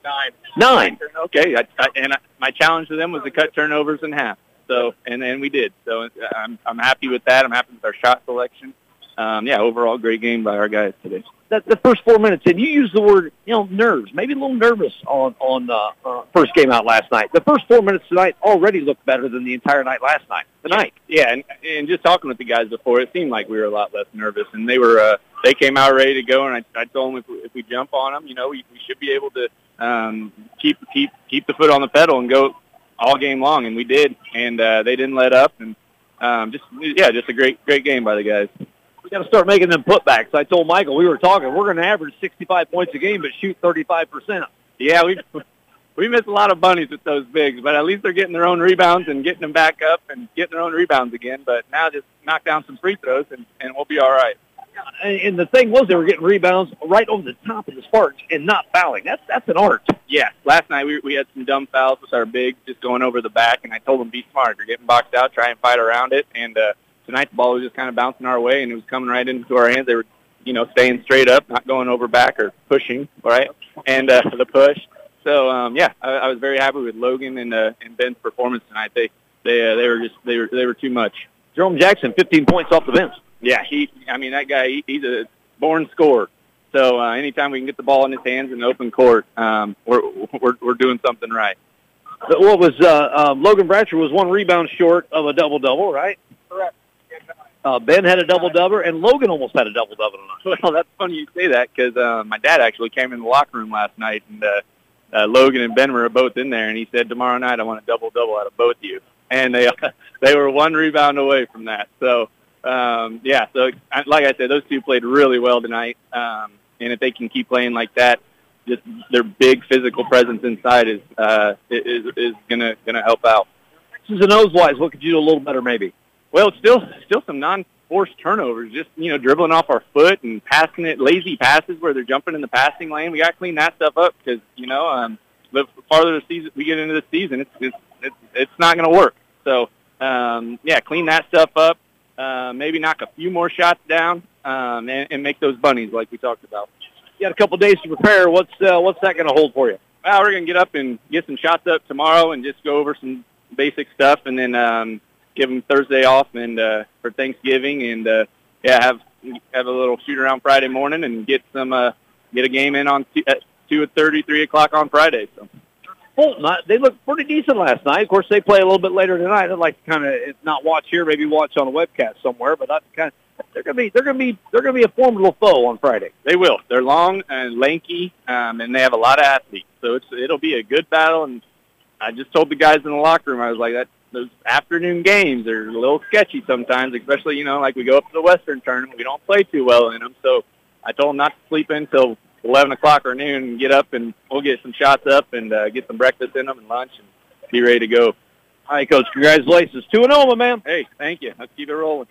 Nine. Nine. Okay, I, I, and I, my challenge to them was to cut turnovers in half. So, and and we did. So I'm I'm happy with that. I'm happy with our shot selection. Um, yeah, overall great game by our guys today that the first four minutes, and you used the word, you know, nerves, maybe a little nervous on on uh, uh, first game out last night. The first four minutes tonight already looked better than the entire night last night. Tonight, yeah, and and just talking with the guys before, it seemed like we were a lot less nervous, and they were uh, they came out ready to go, and I, I told them if we, if we jump on them, you know, we, we should be able to um, keep keep keep the foot on the pedal and go all game long, and we did, and uh, they didn't let up, and um, just yeah, just a great great game by the guys got to start making them putbacks. I told Michael we were talking. We're going to average 65 points a game, but shoot 35 percent. Yeah, we [laughs] we miss a lot of bunnies with those bigs, but at least they're getting their own rebounds and getting them back up and getting their own rebounds again. But now just knock down some free throws and and we'll be all right. And the thing was, they were getting rebounds right over the top of the Sparks and not fouling. That's that's an art. Yeah. Last night we we had some dumb fouls with our bigs just going over the back, and I told them be smart. You're getting boxed out, try and fight around it, and uh, tonight the ball was just kind of bouncing our way and it was coming right into our hands. They were, you know, staying straight up, not going over back or pushing, right? And uh, the push. So um, yeah, I, I was very happy with Logan and uh, and Ben's performance tonight. They they uh, they were just they were they were too much. Jerome Jackson, 15 points off the bench. Yeah, he. I mean, that guy. He, he's a born scorer. So uh, anytime we can get the ball in his hands in open court, um, we're we're we're doing something right. What was uh, um, Logan Bratcher was one rebound short of a double double, right? Correct. Uh, ben had a double double, and Logan almost had a double double tonight. [laughs] Well, that's funny you say that because uh, my dad actually came in the locker room last night, and uh, uh, Logan and Ben were both in there, and he said tomorrow night I want a double double out of both of you, and they [laughs] they were one rebound away from that. So um, yeah, so like I said, those two played really well tonight. Um, and if they can keep playing like that, just their big physical presence inside is uh, is is gonna gonna help out. Susan wise, what could you do a little better, maybe? Well, still still some non-forced turnovers, just you know dribbling off our foot and passing it, lazy passes where they're jumping in the passing lane. We got to clean that stuff up because you know um, the farther the season we get into the season, it's it's it's, it's not going to work. So um, yeah, clean that stuff up. Uh, maybe knock a few more shots down um, and, and make those bunnies like we talked about. You got a couple days to prepare. What's uh, what's that going to hold for you? Well, we're going to get up and get some shots up tomorrow and just go over some basic stuff, and then um, give them Thursday off and uh, for Thanksgiving, and uh, yeah, have have a little shoot around Friday morning and get some uh, get a game in on t- at two thirty, three o'clock on Friday. So. Fulton, they looked pretty decent last night. Of course, they play a little bit later tonight. I'd like to kind of not watch here, maybe watch on a webcast somewhere. But that's kind of they're gonna be they're gonna be they're gonna be a formidable foe on Friday. They will. They're long and lanky, um, and they have a lot of athletes. So it's it'll be a good battle. And I just told the guys in the locker room, I was like, that those afternoon games are a little sketchy sometimes, especially you know like we go up to the Western tournament, we don't play too well in them. So I told them not to sleep until 11 o'clock or noon and get up and we'll get some shots up and uh, get some breakfast in them and lunch and be ready to go. All right, Coach. Congratulations. 2 0, my man. Hey, thank you. Let's keep it rolling.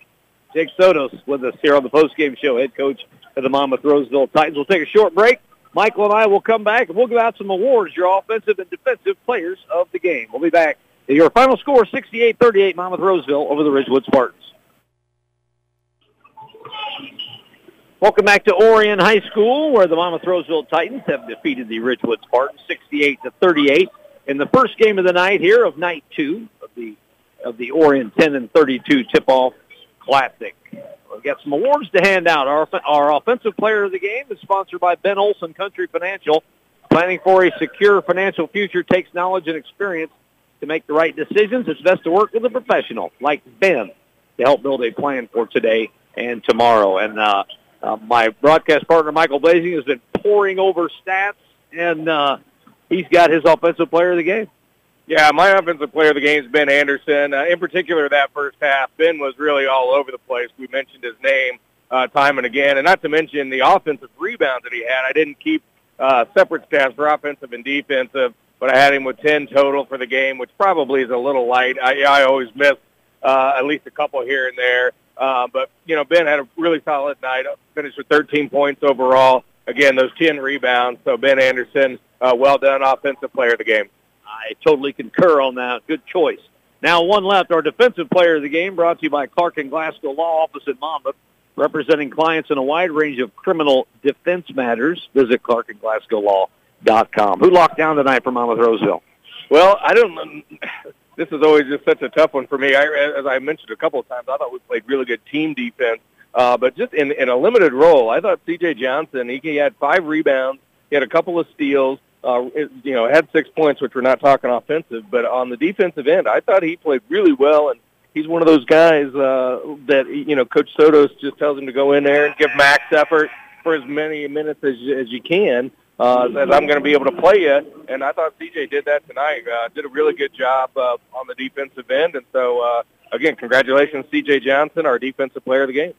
Jake Sotos with us here on the post-game show, head coach of the Monmouth Roseville Titans. We'll take a short break. Michael and I will come back and we'll give out some awards, your offensive and defensive players of the game. We'll be back. Your final score, 68-38, Monmouth Roseville over the Ridgewood Spartans. Welcome back to Orion High School, where the Monmouth Roseville Titans have defeated the Ridgewood Spartans 68 to 38 in the first game of the night here of night two of the of the Orion 10 and 32 tip-off classic. We've got some awards to hand out. Our our offensive player of the game is sponsored by Ben Olson Country Financial. Planning for a secure financial future takes knowledge and experience to make the right decisions. It's best to work with a professional like Ben to help build a plan for today and tomorrow. And uh, uh, my broadcast partner, Michael Blazing, has been pouring over stats, and uh, he's got his offensive player of the game. Yeah, my offensive player of the game is Ben Anderson. Uh, in particular, that first half, Ben was really all over the place. We mentioned his name uh, time and again, and not to mention the offensive rebounds that he had. I didn't keep uh, separate stats for offensive and defensive, but I had him with 10 total for the game, which probably is a little light. I, I always miss uh, at least a couple here and there. Uh, but, you know, Ben had a really solid night, finished with 13 points overall. Again, those 10 rebounds. So Ben Anderson, uh, well done offensive player of the game. I totally concur on that. Good choice. Now one left, our defensive player of the game, brought to you by Clark and Glasgow Law Office in Monmouth, representing clients in a wide range of criminal defense matters. Visit clarkandglasgowlaw.com. Who locked down tonight for Monmouth Roseville? Well, I don't this is always just such a tough one for me. I, as I mentioned a couple of times, I thought we played really good team defense. Uh, but just in, in a limited role, I thought C.J. Johnson, he, he had five rebounds, he had a couple of steals, uh, you know, had six points, which we're not talking offensive. But on the defensive end, I thought he played really well, and he's one of those guys uh, that, you know, Coach Sotos just tells him to go in there and give max effort for as many minutes as, as you can uh, that I'm going to be able to play you. And I thought CJ did that tonight. Uh, did a really good job uh, on the defensive end. And so, uh, again, congratulations, CJ Johnson, our defensive player of the game.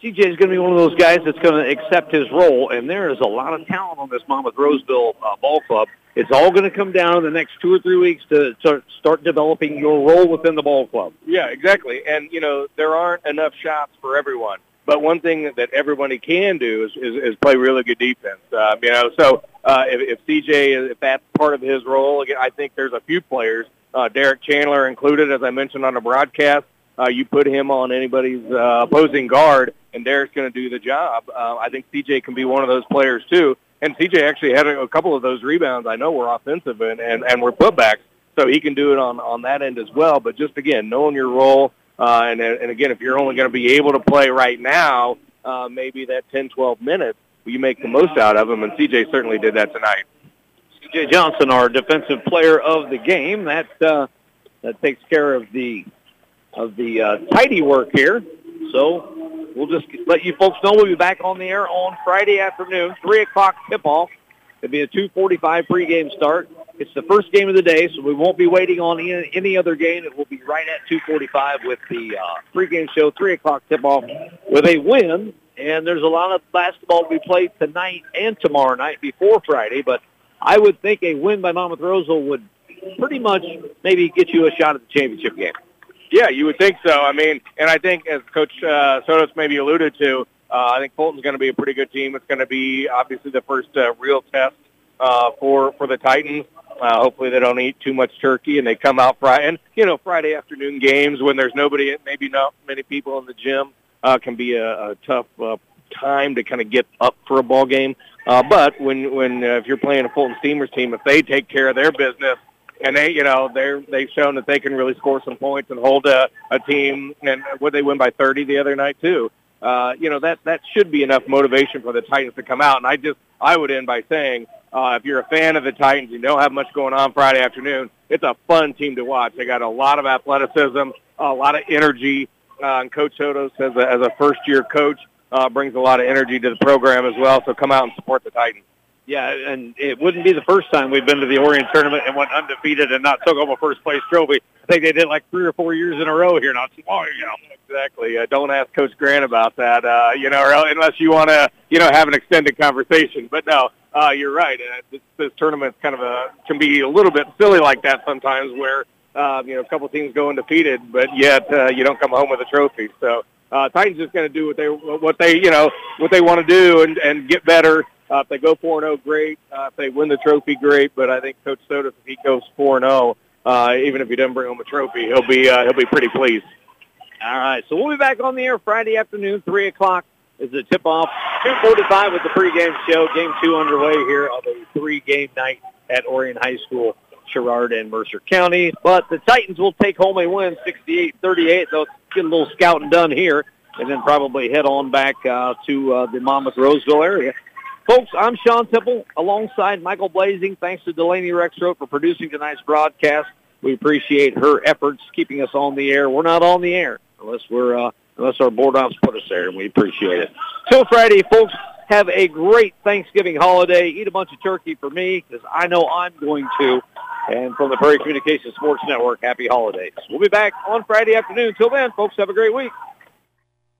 CJ is going to be one of those guys that's going to accept his role, and there is a lot of talent on this Monmouth Roseville uh, ball club. It's all going to come down in the next two or three weeks to, to start developing your role within the ball club. Yeah, exactly. And, you know, there aren't enough shots for everyone. But one thing that everybody can do is, is, is play really good defense. Uh, you know, so uh, if, if CJ, if that's part of his role, again, I think there's a few players, uh, Derek Chandler included, as I mentioned on the broadcast. Uh, you put him on anybody's uh, opposing guard, and Derek's going to do the job. Uh, I think CJ can be one of those players too. And CJ actually had a, a couple of those rebounds. I know were offensive and and, and were putbacks, so he can do it on on that end as well. But just again, knowing your role uh, and, and again, if you're only going to be able to play right now, uh, maybe that 10, 12 minutes, you make the most out of them, and CJ certainly did that tonight. CJ Johnson, our defensive player of the game, that uh, that takes care of the of the uh, tidy work here. So we'll just let you folks know we'll be back on the air on Friday afternoon, three o'clock tip off. It'll be a 2:45 pregame start. It's the first game of the day, so we won't be waiting on any, other game. It will be right at 2:45 with the uh, pregame show, three o'clock tip-off with a win. And there's a lot of basketball to be played tonight and tomorrow night before Friday. But I would think a win by Monmouth Roseville would pretty much maybe get you a shot at the championship game. Yeah, you would think so. I mean, and I think as Coach uh, Sotos maybe alluded to, uh, I think Fulton's going to be a pretty good team. It's going to be obviously the first uh, real test uh, for for the Titans. Uh, hopefully they don't eat too much turkey and they come out Friday. And you know, Friday afternoon games when there's nobody, maybe not many people in the gym, uh, can be a, a tough uh, time to kind of get up for a ball game. Uh, but when when uh, if you're playing a Fulton Steamers team, if they take care of their business and they you know they're they've shown that they can really score some points and hold a, a team and would they win by 30 the other night too uh you know that that should be enough motivation for the titans to come out and i just i would end by saying uh if you're a fan of the titans you don't have much going on friday afternoon it's a fun team to watch they got a lot of athleticism a lot of energy uh, and coach sotos as a, as a first year coach uh brings a lot of energy to the program as well so come out and support the titans yeah, and it wouldn't be the first time we've been to the Orion tournament and went undefeated and not took home a first place trophy. I think they did like three or four years in a row here not too long ago. Exactly. Uh, don't ask Coach Grant about that, uh, you know, or unless you want to, you know, have an extended conversation. But no, uh, you're right. Uh, this, this tournament kind of a, can be a little bit silly like that sometimes where, uh, you know, a couple teams go undefeated, but yet uh, you don't come home with a trophy. So uh, Titans just going to do what they, what they, you know, what they want to do and, and get better uh, if they go four and zero, great. Uh, if they win the trophy, great. But I think Coach Sotos, if he goes 4-0, uh, even if he doesn't bring home a trophy, he'll be uh, he'll be pretty pleased. All right, so we'll be back on the air Friday afternoon, 3 o'clock is the tip-off. 2.45 with the pregame show. Game two underway here of a three-game night at Orion High School, Sherrard and Mercer County. But the Titans will take home a win, 68-38. They'll get a little scouting done here and then probably head on back uh, to uh, the Monmouth Roseville area. Folks, I'm Sean Temple alongside Michael Blazing. Thanks to Delaney Rexroth for producing tonight's broadcast. We appreciate her efforts keeping us on the air. We're not on the air unless we're uh, unless our board ops put us there, and we appreciate it. Till Friday, folks. Have a great Thanksgiving holiday. Eat a bunch of turkey for me because I know I'm going to. And from the Prairie Communications Sports Network, happy holidays. We'll be back on Friday afternoon. Till then, folks, have a great week.